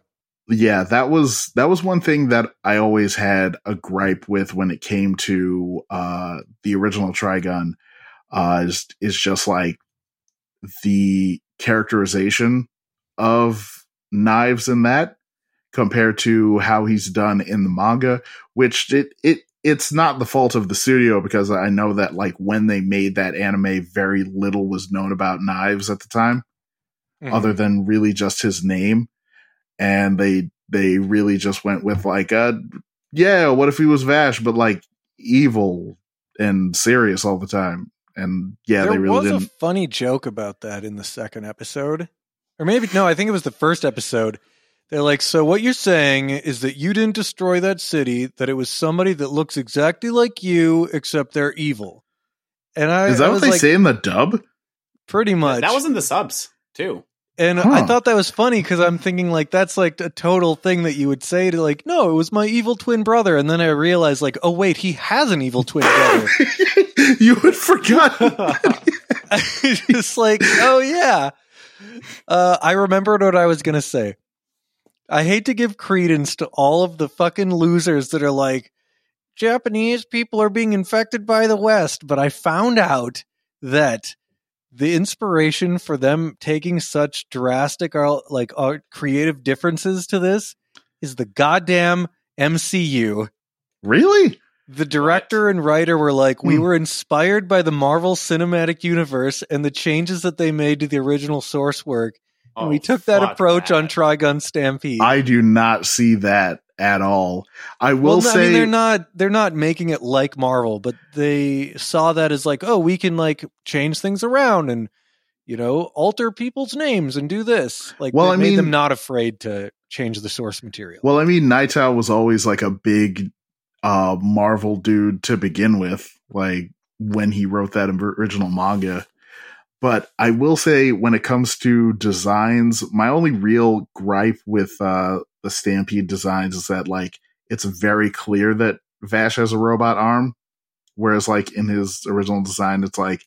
yeah that was that was one thing that i always had a gripe with when it came to uh the original trigun uh is, is just like the characterization of knives in that compared to how he's done in the manga which it it it's not the fault of the studio because i know that like when they made that anime very little was known about knives at the time Mhm. other than really just his name and they they really just went with like uh yeah what if he was vash but like evil and serious all the time and yeah there they really was didn't a funny joke about that in the second episode, or maybe no, I think it was the first episode. They're like, so what you're saying is that you didn't destroy that city; that it was somebody that looks exactly like you, except they're evil. And I is that I what they like, say in the dub Pretty much. That was in the subs too. And Huh. I thought that was funny because I'm thinking like that's like a total thing that you would say to like, no, it was my evil twin brother, and then I realized like, oh wait, he has an evil twin brother. you had forgotten Just like, oh yeah. Uh, I remembered what I was gonna say. I hate to give credence to all of the fucking losers that are like, Japanese people are being infected by the West, but I found out that the inspiration for them taking such drastic uh, like uh, creative differences to this is the goddamn MCU. really The director and writer were like, we Hmm. were inspired by the Marvel Cinematic Universe and the changes that they made to the original source work. And Oh, we took that fuck approach on that. Trigun Stampede. i do not see that at all i will well, no, say I mean, they're not they're not making it like Marvel, but they saw that as like, oh, we can like change things around and you know alter people's names and do this. Like, Well, I made them mean- not afraid to change the source material. well i mean Nightow was always like a big uh marvel dude to begin with like when he wrote that original manga but i will say when it comes to designs my only real gripe with uh the stampede designs is that like it's very clear that vash has a robot arm whereas like in his original design it's like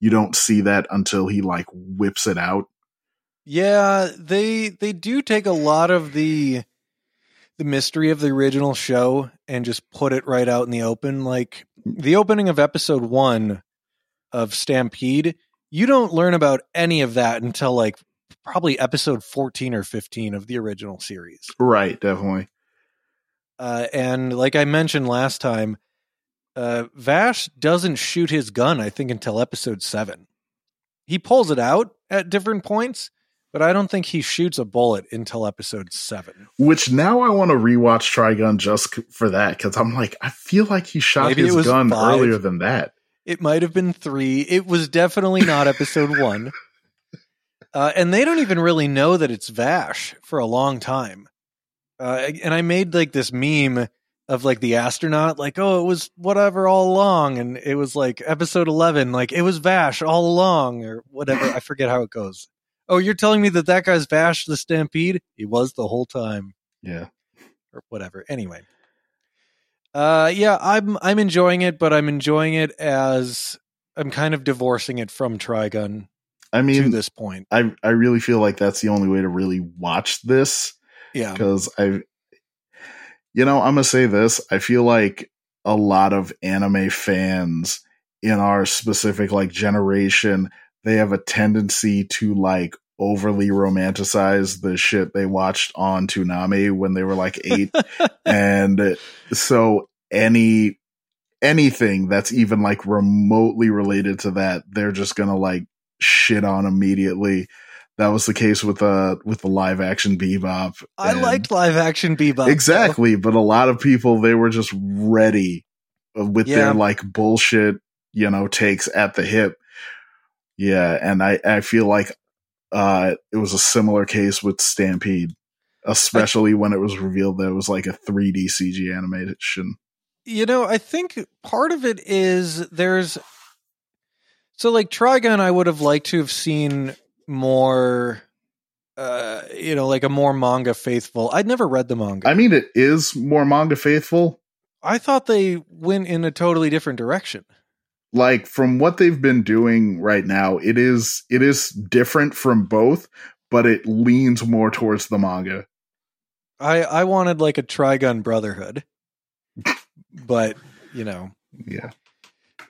you don't see that until he like whips it out Yeah, they they do take a lot of the the mystery of the original show and just put it right out in the open. Like the opening of episode one of Stampede, you don't learn about any of that until like probably episode fourteen or fifteen of the original series. right definitely Uh, and like I mentioned last time, uh, Vash doesn't shoot his gun, I think, until episode seven. He pulls it out at different points, but I don't think he shoots a bullet until episode seven. Which now I want to rewatch Trigun just for that because I'm like, I feel like he shot Maybe his gun five. earlier than that. It might have been three. It was definitely not episode one. Uh, and they don't even really know that it's Vash for a long time. Uh, and I made like this meme of like the astronaut, like, oh, it was whatever all along. And it was like episode 11, like it was Vash all along or whatever. I forget how it goes. Oh, you're telling me that that guy's Vash the Stampede? He was the whole time Yeah. or whatever. Anyway. Uh yeah, I'm I'm enjoying it, but I'm enjoying it as I'm kind of divorcing it from Trigun I to mean, this point. I I really feel like that's the only way to really watch this Yeah. because I, you know, I'm gonna say this. I feel like a lot of anime fans in our specific like generation, they have a tendency to like overly romanticize the shit they watched on Toonami when they were like eight. and so any anything that's even like remotely related to that, they're just gonna like shit on immediately. That was the case with uh with the live action Bebop. I liked live action Bebop. though. exactly, but a lot of people they were just ready uh, with Yeah. their like bullshit, you know, takes at the hip. Yeah, and I I feel like uh it was a similar case with Stampede, especially when it was revealed that it was like a 3D CG animation. You know, I think part of it is there's so like Trigun I would have liked to have seen more uh you know, like a more manga faithful. I'd never read the manga. I mean, it is more manga faithful. I thought they went in a totally different direction. Like from what they've been doing right now, it is it is different from both, but it leans more towards the manga. I I wanted like a Trigun Brotherhood. but, you know, Yeah.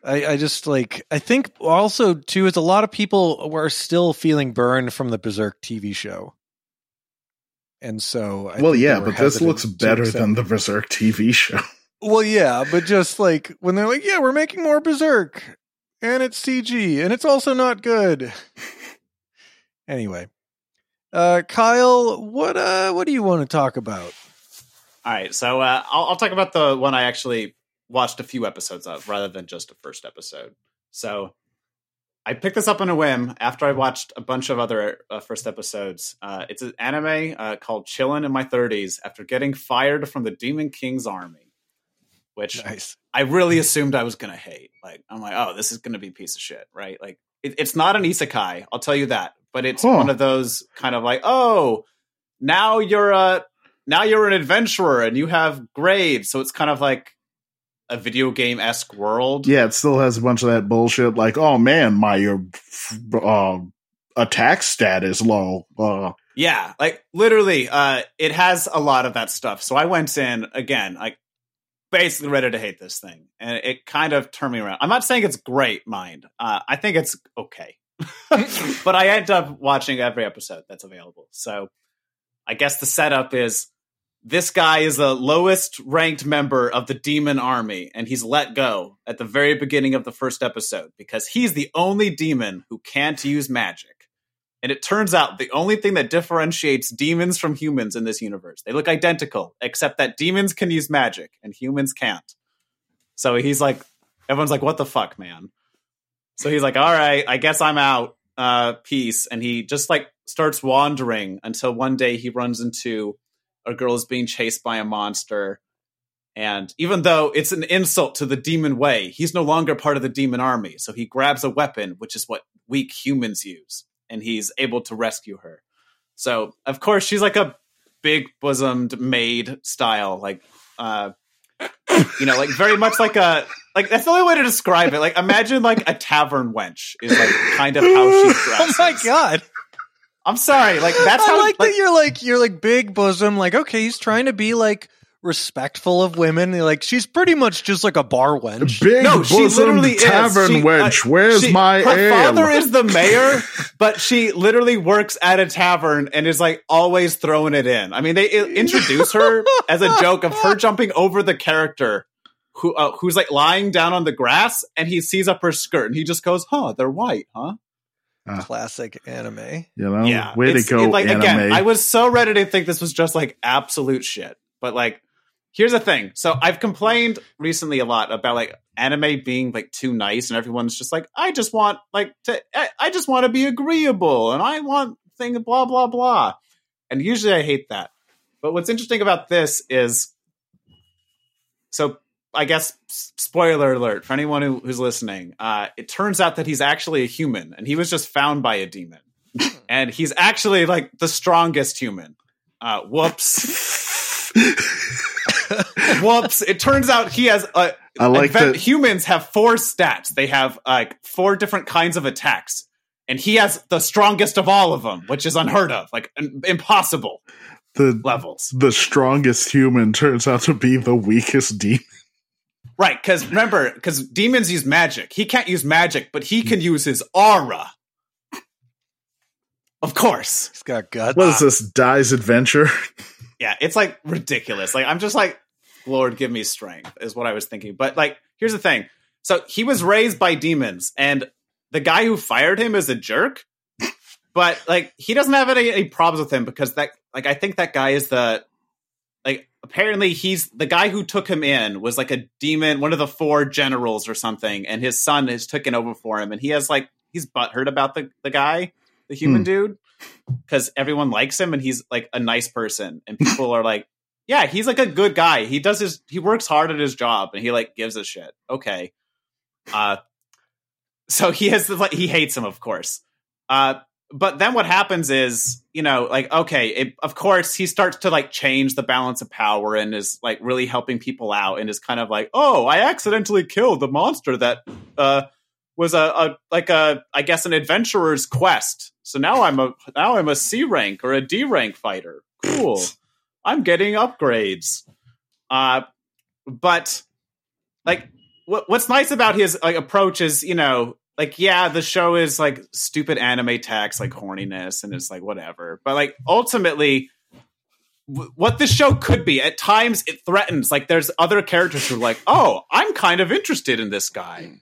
I, I just like I think also too is a lot of people were still feeling burned from the Berserk TV show, and so I well, yeah, but this looks better than the Berserk TV show. Well, yeah, but just like when they're like, yeah, we're making more Berserk, and it's CG, and it's also not good. anyway, uh, Kyle, what uh, what do you want to talk about? All right, so uh, I'll, I'll talk about the one I actually watched a few episodes of, rather than just a first episode. So I picked this up on a whim after I watched a bunch of other uh, first episodes. Uh, it's an anime uh, called "Chillin' in My 30s" after getting fired from the Demon King's army, which Nice. I really assumed I was gonna hate. Like, I'm like, oh, this is gonna be a piece of shit, right? Like, it, it's not an isekai, I'll tell you that, but it's Huh. one of those kind of like, oh, now you're a now you're an adventurer and you have grades, so it's kind of like a video game esque world. Yeah, it still has a bunch of that bullshit. Like, oh man, my uh, attack stat is low. Uh, Yeah, like literally, uh, it has a lot of that stuff. So I went in again, like basically ready to hate this thing, and it kind of turned me around. I'm not saying it's great, mind. Uh, I think it's okay, but I end up watching every episode that's available. So I guess the setup is this guy is the lowest ranked member of the demon army, and he's let go at the very beginning of the first episode because he's the only demon who can't use magic. And it turns out the only thing that differentiates demons from humans in this universe, they look identical, except that demons can use magic and humans can't. So he's like, everyone's like, what the fuck, man? So he's like, all right, I guess I'm out. Uh, peace. And he just like starts wandering until one day he runs into a girl is being chased by a monster. And even though it's an insult to the demon way, he's no longer part of the demon army. So he grabs a weapon, which is what weak humans use, and he's able to rescue her. So, of course, she's like a big bosomed maid style, like, uh, you know, like very much like a, like, that's the only way to describe it. Like, imagine like a tavern wench is like kind of how she dressed. Oh my god! I'm sorry. Like, that's I how, like, like, that you're like you're like big bosom. Like okay, he's trying to be like respectful of women. Like she's pretty much just like a bar wench. big No, she bosomed literally is. tavern She- wench. uh, Where's she- my her ale? father is the mayor, but she literally works at a tavern and is like always throwing it in. I mean, they introduce her as a joke of her jumping over the character who uh, who's like lying down on the grass, and he sees up her skirt, and he just goes, "Huh, they're white, huh?" Classic anime. you know, yeah, way to go, it, like anime. again, I was so ready to think this was just like absolute shit, but like. Here's the thing. So I've complained recently a lot about like anime being like too nice and everyone's just like, I just want like to I, I just want to be agreeable and I want thing blah blah blah. And usually I hate that. But what's interesting about this is so I guess spoiler alert for anyone who, who's listening, uh, it turns out that he's actually a human and he was just found by a demon. and he's actually like the strongest human. Uh, whoops. Whoops! It turns out he has. Uh, I like advent- that- humans have four stats. They have like four different kinds of attacks, and he has the strongest of all of them, which is unheard of, like im- impossible the levels. the strongest human turns out to be the weakest demon. Right? Because remember, because demons use magic. He can't use magic, but he can use his aura. Of course. He's got guts. What is this? Dai's adventure? Yeah, it's like ridiculous. Like I'm just like, Lord, give me strength, is what I was thinking. But like, here's the thing. So he was raised by demons, and the guy who fired him is a jerk. But like, he doesn't have any, any problems with him because that, like, I think that guy is the, like, apparently he's the guy who took him in was like a demon, one of the four generals or something, and his son has taken over for him, and he has like he's butthurt about the the guy, the human Hmm. dude, because everyone likes him and he's like a nice person, and people are like, yeah, he's like a good guy. He does his he works hard at his job, and he like gives a shit. Okay, uh, so he has the, like he hates him, of course. Uh, but then what happens is, you know, like okay, it, of course he starts to like change the balance of power and is like really helping people out and is kind of like, oh, I accidentally killed the monster that uh was a, a like a I guess an adventurer's quest. So now I'm a now I'm a C rank or a D rank fighter. Cool. I'm getting upgrades. Uh but like what what's nice about his like approach is, you know, like yeah, the show is like stupid anime tax like horniness and it's like whatever. But like ultimately what this show could be at times it threatens like there's other characters who are like, "Oh, I'm kind of interested in this guy."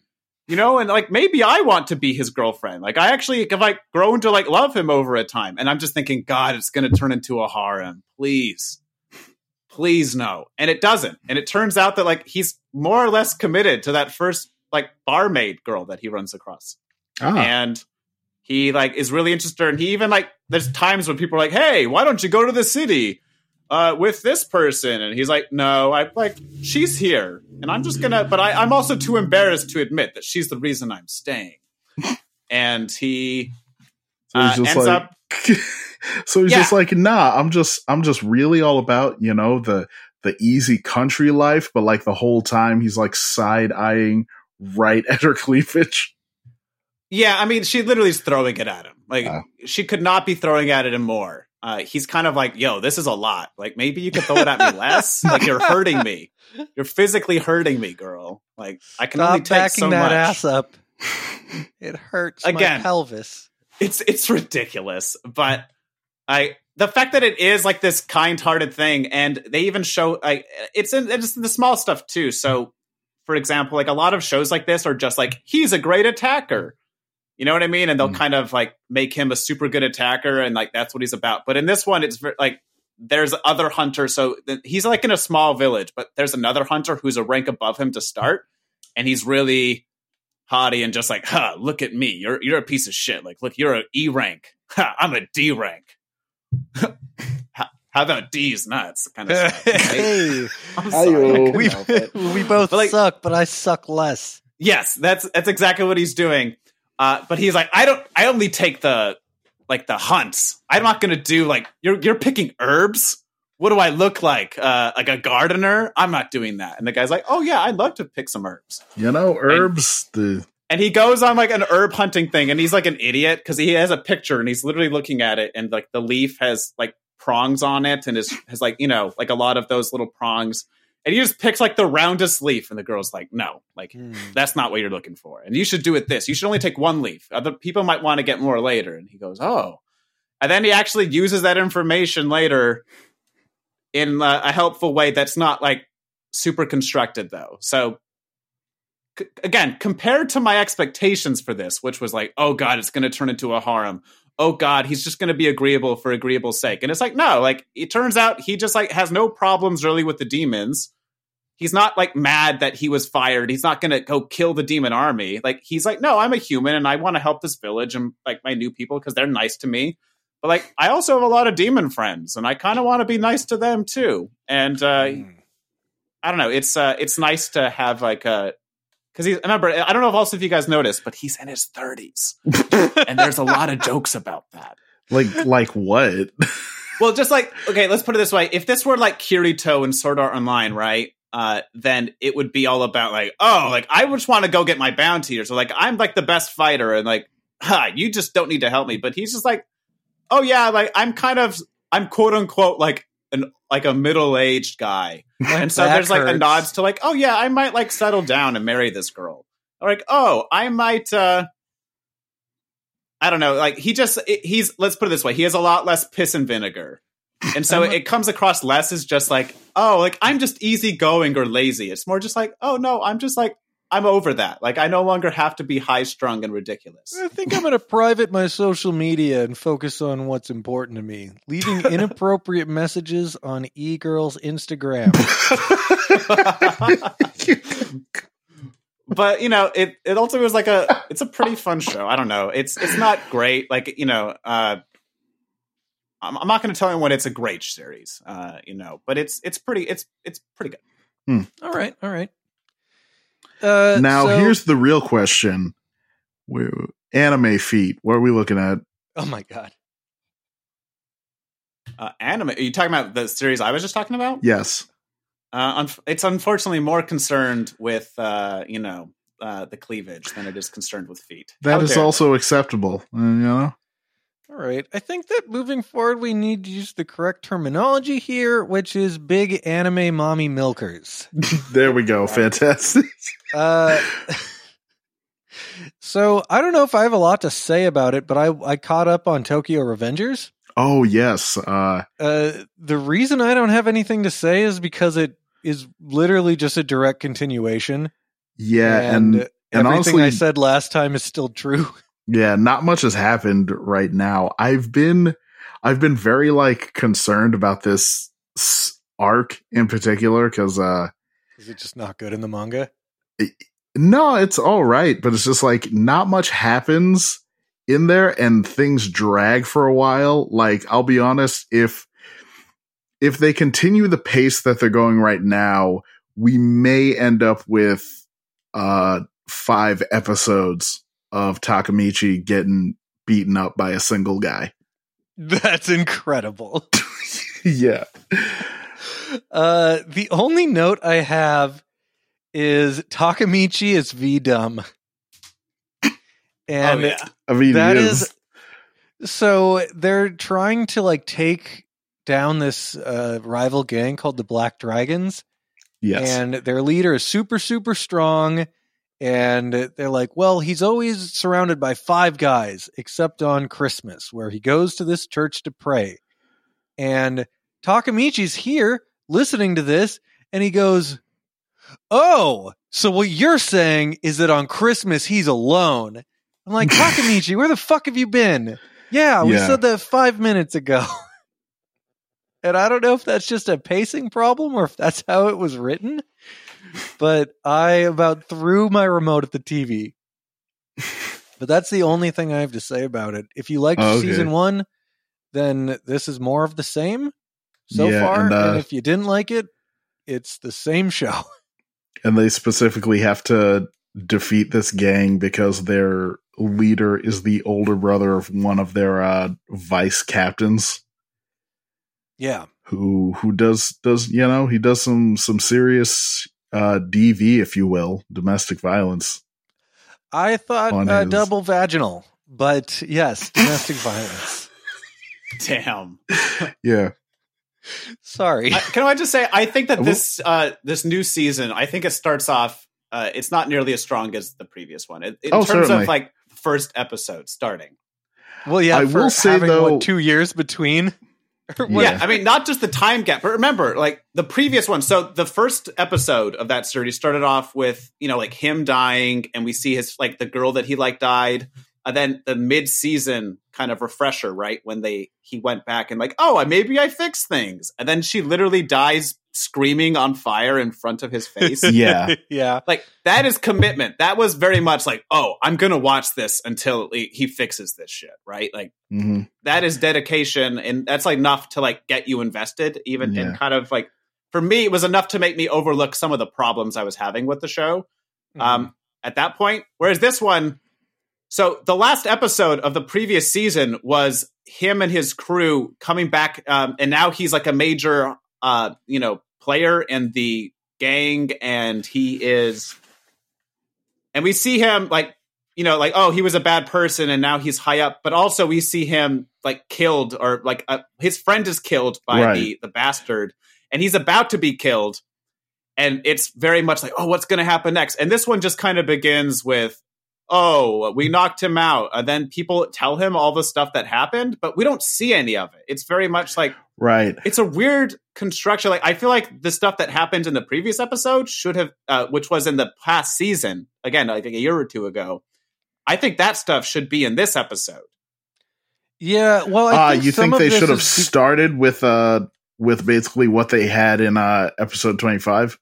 You know and like maybe i want to be his girlfriend. Like i actually have like grown to like love him over a time? And i'm just thinking god it's going to turn into a harem please. Please no. And it doesn't. And it turns out that like he's more or less committed to that first like barmaid girl that he runs across. Ah, and he like is really interested and he even like there's times when people are like hey why don't you go to the city uh with this person and he's like no i like she's here and i'm just gonna but I, i'm also too embarrassed to admit that she's the reason i'm staying and he uh, just ends like, up so he's Yeah. just like, nah, I'm just, I'm just really all about, you know, the the easy country life, but like the whole time he's like side eyeing right at her cleavage. Yeah, I mean, she literally is throwing it at him. Like Ah. she could not be throwing at it more. Uh, he's kind of like, "Yo, this is a lot. Like maybe you could throw it at me less. like you're hurting me. You're physically hurting me, girl. Like I can only take so that much." ass up. It hurts Again. my pelvis. It's it's ridiculous, but I the fact that it is like this kind-hearted thing, and they even show like it's in it's in the small stuff too. So, for example, like a lot of shows like this are just like he's a great attacker. You know what I mean? And they'll Mm. kind of like make him a super good attacker, and like that's what he's about. But in this one, it's like there's other hunters. So th- he's like in a small village, but there's another hunter who's a rank above him to start, and he's really haughty and just like, "Huh, look at me. You're you're a piece of shit. Like, look, you're a E rank. Ha, I'm a D rank. how, how about D's nuts? Kind of stuff. right? hey, I'm sorry, I Ayo. couldn't we, we both But, like- suck, but I suck less. Yes, that's that's exactly what he's doing. Uh, but he's like, I don't. I only take the like the hunts. I'm not going to do like you're you're picking herbs. What do I look like? Uh, like a gardener? I'm not doing that. And the guy's like, Oh yeah, I'd love to pick some herbs. You know, herbs, the And he goes on like an herb hunting thing, and he's like an idiot because he has a picture and he's literally looking at it, and like the leaf has like prongs on it, and is has like you know like a lot of those little prongs, and he just picks like the roundest leaf, and the girl's like, no, like Hmm. that's not what you're looking for, and you should do it this. You should only take one leaf. Other people might want to get more later, and he goes, oh, and then he actually uses that information later in uh, a helpful way that's not like super constructed though. So c- again, compared to my expectations for this, which was like, oh god, it's going to turn into a harem. Oh god, he's just going to be agreeable for agreeable's sake. And it's like, no, like it turns out he just like has no problems really with the demons. He's not like mad that he was fired. He's not going to go kill the demon army. Like he's like, no, I'm a human and I want to help this village and like my new people because they're nice to me. But like, I also have a lot of demon friends, and I kind of want to be nice to them too. And uh, Hmm. I don't know. It's uh, it's nice to have like a because he's remember. I don't know if also if you guys noticed, but he's in his thirties, and there's a lot of jokes about that. like, like what? Well, just like okay, let's put it this way: if this were like Kirito and Sword Art Online, right? Uh, then it would be all about like, oh, like I just want to go get my bounty, or so like I'm like the best fighter, and like, ha, you just don't need to help me. But he's just like, oh yeah, like I'm kind of, I'm quote unquote like an like a middle aged guy, and so there's like a hurts. nods to like, oh yeah, I might like settle down and marry this girl. Or like, oh, I might uh I don't know, like he just he's let's put it this way, he has a lot less piss and vinegar. and so it comes across less as just like, oh, like I'm just easygoing or lazy. It's more just like, oh no, I'm just like I'm over that. Like I no longer have to be high strung and ridiculous. I think I'm going to private my social media and focus on what's important to me. Leaving inappropriate messages on e-girl's Instagram. but you know, it it also was like a it's a pretty fun show. I don't know. It's it's not great. Like you know, uh, I'm, I'm not going to tell anyone it's a great series. Uh, you know, but it's it's pretty it's it's pretty good. Hmm. All right, all right. Uh, now so- here's the real question: Where, anime feet? What are we looking at? Oh my god. Uh, anime? Are you talking about the series I was just talking about? Yes. Uh, un- it's unfortunately more concerned with uh, you know uh, the cleavage than it is concerned with feet. That How is dare also acceptable. uh, you know. All right. I think that moving forward, we need to use the correct terminology here, which is big anime mommy milkers. There we go. Fantastic. Uh, so I don't know if I have a lot to say about it, but I, I caught up on Tokyo Revengers. Oh yes. Uh, Uh, the reason I don't have anything to say is because it is literally just a direct continuation. yeah, and, and, everything honestly, I said last time is still true. Yeah, not much has happened right now. I've been, I've been very like concerned about this arc in particular because uh, Is it just not good in the manga? no, it's all right, but it's just like not much happens in there, and things drag for a while. Like I'll be honest, if if they continue the pace that they're going right now, we may end up with uh five episodes of Takemichi getting beaten up by a single guy. That's incredible. yeah. Uh, the only note I have is Takemichi is V dumb. And oh yeah, I mean, that is. is so they're trying to like take down this uh, rival gang called the Black Dragons, yes. and their leader is super super strong. And they're like, well, he's always surrounded by five guys, except on Christmas, where he goes to this church to pray. And Takemichi's here listening to this, and he goes, Oh, so what you're saying is that on Christmas he's alone. I'm like, Takemichi, where the fuck have you been? Yeah, we Yeah. said that five minutes ago. and I don't know if that's just a pacing problem or if that's how it was written, but I about threw my remote at the TV. But that's the only thing I have to say about it. If you liked Oh, okay. season one, then this is more of the same so Yeah, far. and, uh, and if you didn't like it, it's the same show. and they specifically have to defeat this gang because their leader is the older brother of one of their uh, vice captains Yeah. who who does does you know he does some some serious uh dv if you will domestic violence I thought uh, his- double vaginal, but yes, domestic violence. damn. yeah Sorry. I, can I just say I think that this uh, this new season, I think it starts off. Uh, it's not nearly as strong as the previous one. It, in Oh, terms certainly. of like first episode starting. well, yeah, I for will say, having though- what, two years between. Or what- Yeah, I mean, not just the time gap, but remember, like the previous one. So the first episode of that series started off with you know like him dying, and we see his like the girl that he like died. And then the mid season kind of refresher, right when they he went back and like, oh, maybe I fixed things, and then she literally dies screaming on fire in front of his face. Yeah. yeah. like that is commitment. That was very much like, oh, I'm gonna watch this until he, he fixes this shit, right? Like hmm that is dedication and that's like enough to like get you invested even Yeah. and kind of like for me it was enough to make me overlook some of the problems i was having with the show Mm-hmm. um at that point whereas this one so the last episode of the previous season was him and his crew coming back um and now he's like a major uh you know player in the gang and he is and we see him like you know, like, oh, he was a bad person and now he's high up, but also we see him like killed or like uh, his friend is killed by Right. the, the bastard and he's about to be killed. And it's very much like, oh, what's going to happen next? And this one just kind of begins with, oh, we knocked him out. And then people tell him all the stuff that happened, but we don't see any of it. It's very much like Right. it's a weird construction. Like I feel like the stuff that happened in the previous episode should have, uh, which was in the past season, again, I think a year or two ago. I think that stuff should be in this episode. Yeah, well, I Uh, think you some think of they should have is started with uh with basically what they had in uh episode 25?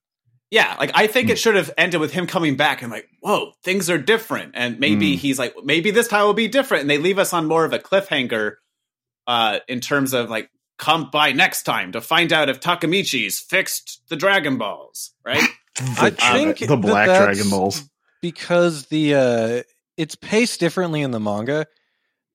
Yeah, like I Hmm. think it should have ended with him coming back and like, whoa, things are different, and maybe Mm. he's like, maybe this time will be different, and they leave us on more of a cliffhanger, uh, in terms of like, come by next time to find out if Takemichi's fixed the Dragon Balls, right? I The- think the Black that's Dragon Balls. because the uh it's paced differently in the manga.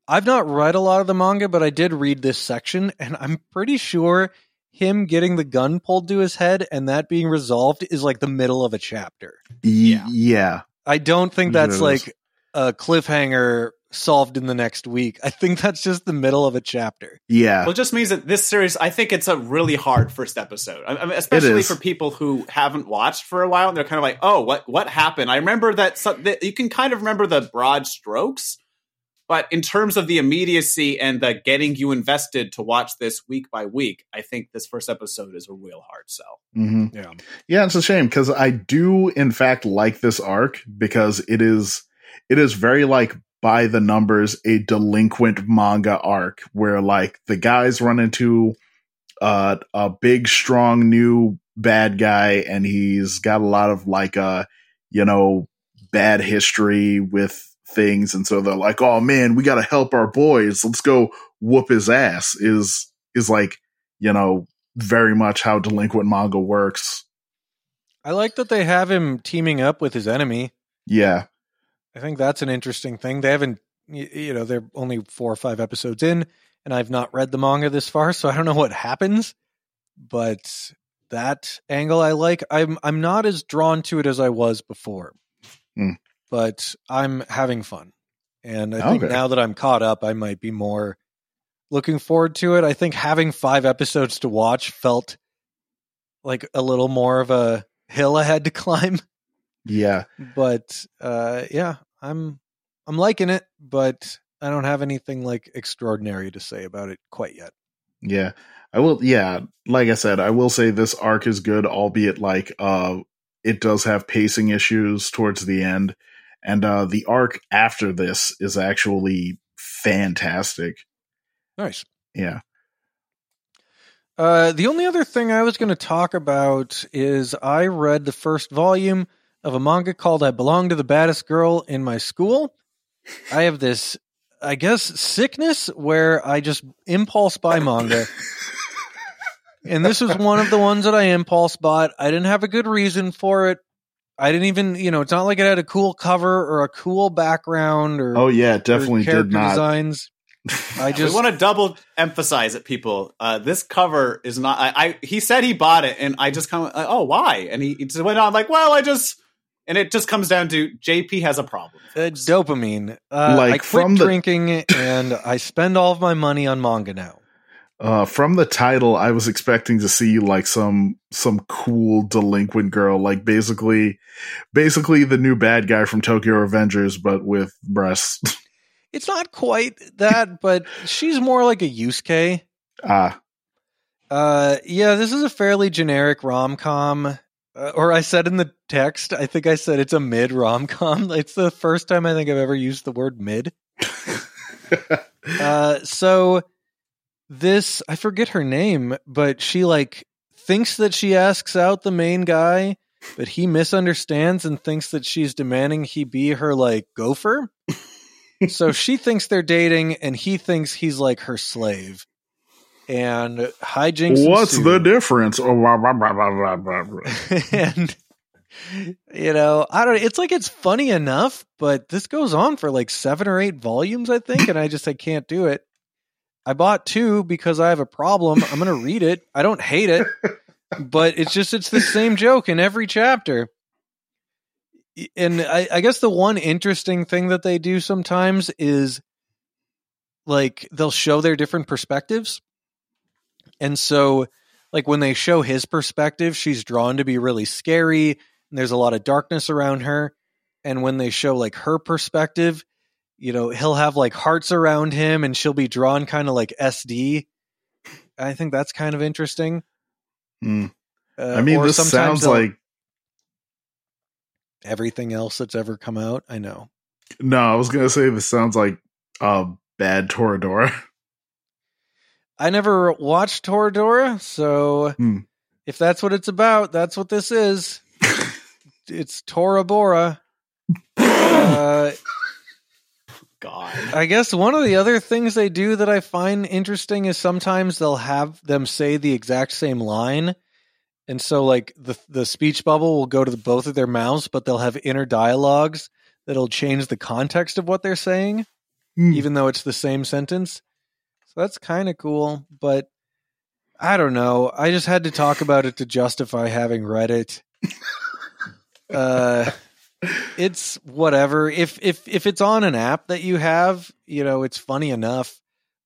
I've not read a lot of the manga, but I did read this section, and I'm pretty sure him getting the gun pulled to his head and that being resolved is like the middle of a chapter. Yeah. yeah. I don't think that's like a cliffhanger solved in the next week. I think that's just the middle of a chapter. Yeah. Well, it just means that this series, I think it's a really hard first episode. I I mean, especially for people who haven't watched for a while, and they're kind of like, "Oh, what what happened?" I remember that, so, that you can kind of remember the broad strokes, but in terms of the immediacy and the getting you invested to watch this week by week, I think this first episode is a real hard sell. hmm Yeah. Yeah, it's a shame because I do, in fact, like this arc because it is it is very like by the numbers a delinquent manga arc where like the guys run into uh, a big, strong new bad guy and he's got a lot of like uh you know bad history with things and so they're like oh man we got to help our boys let's go whoop his ass is is like you know very much how delinquent manga works I like that they have him teaming up with his enemy. yeah I think that's an interesting thing. They haven't, you know, they're only four or five episodes in, and I've not read the manga this far, so I don't know what happens. But that angle I like. I'm I'm not as drawn to it as I was before, Hmm. But I'm having fun, and I think now that I'm caught up, I might be more looking forward to it. I think having five episodes to watch felt like a little more of a hill I had to climb yeah but uh yeah i'm i'm liking it but i don't have anything like extraordinary to say about it quite yet Yeah. I will yeah, like I said, I will say this arc is good, albeit like uh it does have pacing issues towards the end. And uh the arc after this is actually fantastic. nice Yeah. uh the only other thing i was going to talk about is i read the first volume of a manga called i belong to the baddest girl in my school i have this i guess sickness where i just impulse buy manga and this was one of the ones that I impulse bought. I didn't have a good reason for it. I didn't even, you know, it's not like it had a cool cover or a cool background or, Oh yeah, it definitely did not. designs. I we just want to double emphasize it, people. Uh, this cover is not. I, I he said he bought it, and I just kind of like, oh why? And he, he just went on like, well, I just, and it just comes down to JP has a problem. uh, dopamine. Uh, I Like, quit from the- drinking and I spend all of my money on manga now. Uh from the title, I was expecting to see like some some cool delinquent girl, like basically basically the new bad guy from Tokyo Avengers, but with breasts. It's not quite that, but she's more like a Yusuke. ah. Uh, yeah, this is a fairly generic rom com. Uh, or I said in the text, I think I said it's a mid rom com. It's the first time I think I've ever used the word mid. Uh, so this, I forget her name, but she like thinks that she asks out the main guy, but he misunderstands and thinks that she's demanding he be her like gopher. so she thinks they're dating and he thinks he's like her slave. And hijinks. What's the difference? Oh, blah, blah, blah. and you know, I don't. It's like it's funny enough, but this goes on for like seven or eight volumes, I think, and I just I can't do it. I bought two because I have a problem. I'm gonna read it. I don't hate it, but it's just it's the same joke in every chapter. And I, I guess the one interesting thing that they do sometimes is like they'll show their different perspectives. And so like when they show his perspective, she's drawn to be really scary and there's a lot of darkness around her. and when they show like her perspective, you know, he'll have like hearts around him and she'll be drawn kind of like SD. I think that's kind of interesting. Hmm. Uh, I mean, this sounds like everything else that's ever come out. I know. no. I was gonna say this sounds like uh bad Toradora. I never watched Toradora, so Hmm. if that's what it's about, that's what this is. it's Tora Bora. Uh, God. I guess one of the other things they do that I find interesting is sometimes they'll have them say the exact same line. And so like the the speech bubble will go to the, both of their mouths, but they'll have inner dialogues that'll change the context of what they're saying, Hmm. even though it's the same sentence. So that's kind of cool, but I don't know. I just had to talk about it to justify having read it. uh it's whatever. If if if it's on an app that you have, you know, it's funny enough,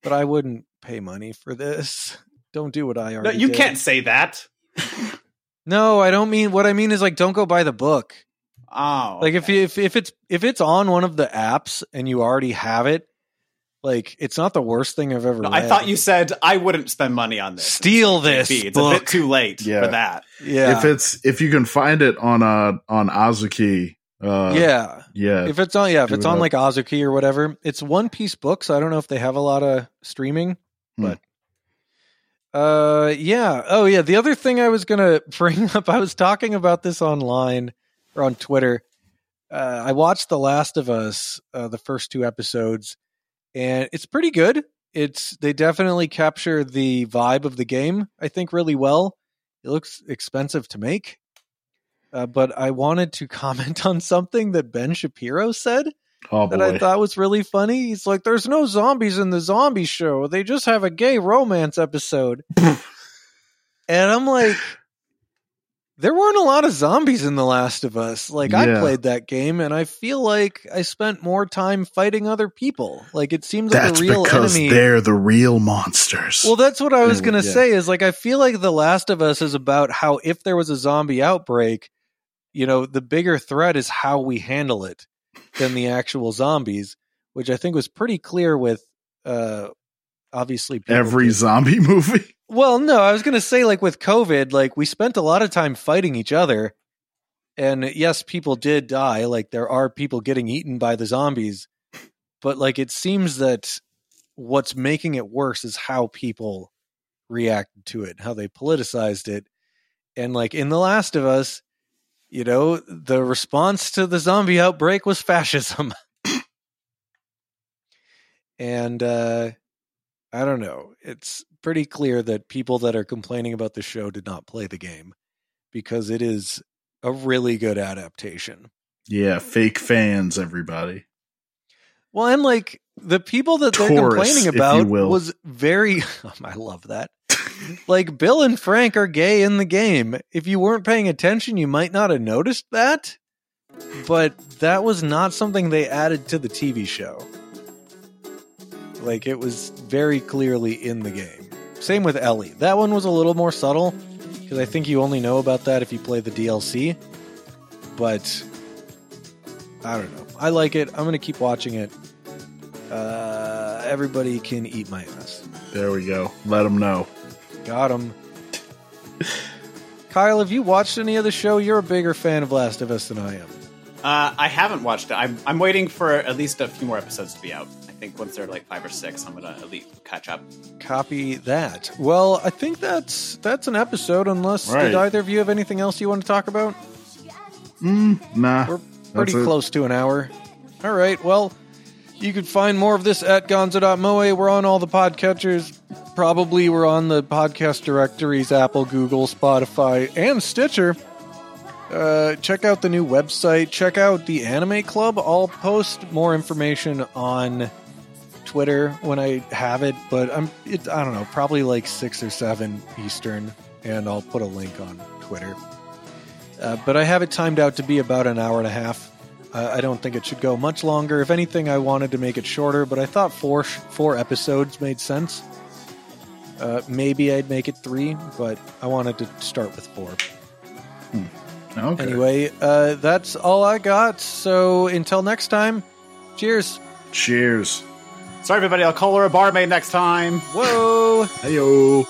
but I wouldn't pay money for this. Don't do what I already. No, you did. can't say that. No, I don't mean what I mean is like don't go buy the book. Oh, Like if okay. you, if if it's if it's on one of the apps and you already have it, like it's not the worst thing I've ever No, read. I thought you said I wouldn't spend money on this. steal this Maybe. It's book. a bit too late Yeah. for that. yeah. If it's if you can find it on uh on Azuki, uh yeah. yeah, If it's on yeah, if it's on up. like Azuki or whatever, it's one piece books. so I don't know if they have a lot of streaming, Hmm. but uh yeah. Oh yeah, the other thing I was going to bring up, I was talking about this online or on Twitter. Uh I watched The Last of Us, uh, the first two episodes, and it's pretty good. It's they definitely capture the vibe of the game, I think really well. It looks expensive to make. Uh, but I wanted to comment on something that Ben Shapiro said oh that I thought was really funny. He's like, "There's no zombies in the zombie show. They just have a gay romance episode." and I'm like, there weren't a lot of zombies in The Last of Us. Like I played that game, and I feel like I spent more time fighting other people. Like it seems like that's the real because enemy. they're the real monsters. Well, that's what I was gonna yeah. say. Is like I feel like The Last of Us is about how if there was a zombie outbreak, you know, the bigger threat is how we handle it than the actual zombies, which I think was pretty clear with uh obviously Every did- zombie movie. well, no, I was going to say like with COVID, like we spent a lot of time fighting each other. And yes, people did die, like there are people getting eaten by the zombies, but like it seems that what's making it worse is how people reacted to it, how they politicized it. And like in The Last of Us, you know, the response to the zombie outbreak was fascism. and uh I don't know. It's pretty clear that people that are complaining about the show did not play the game because it is a really good adaptation. Yeah, fake fans, everybody. Well, and like the people that they're complaining about was very I love that. Like Bill and Frank are gay in the game. If you weren't paying attention, you might not have noticed that. But that was not something they added to the TV show. Like it was very clearly in the game. Same with Ellie. That one was a little more subtle because I think you only know about that if you play the DLC. But I don't know. I like it. I'm going to keep watching it. Uh, everybody can eat my ass. There we go. Let them know. Got him. Kyle, have you watched any of the show? You're a bigger fan of Last of Us than I am. Uh, I haven't watched it. I'm, I'm waiting for at least a few more episodes to be out. I think once they're like five or six, I'm gonna at least catch up. Copy that. Well, I think that's that's an episode. Unless Right. did either of you have anything else you want to talk about? Mm, nah. We're pretty close to an hour. All right. Well, you can find more of this at gonzo.moe. We're on all the podcatchers. Probably we're on the podcast directories Apple, Google, Spotify, and Stitcher. Uh, check out the new website. Check out the Anime Club. I'll post more information on Twitter when I have it, but I'm it, I don't know, probably like six or seven Eastern, and I'll put a link on Twitter. Uh, but I have it timed out to be about an hour and a half. Uh, I don't think it should go much longer. If anything, I wanted to make it shorter, but I thought four four episodes made sense. Uh, maybe I'd make it three, but I wanted to start with four. Okay. Anyway, uh, that's all I got. So until next time, cheers. Cheers. Sorry, everybody. I'll call her a barmaid next time. Whoa. Heyo.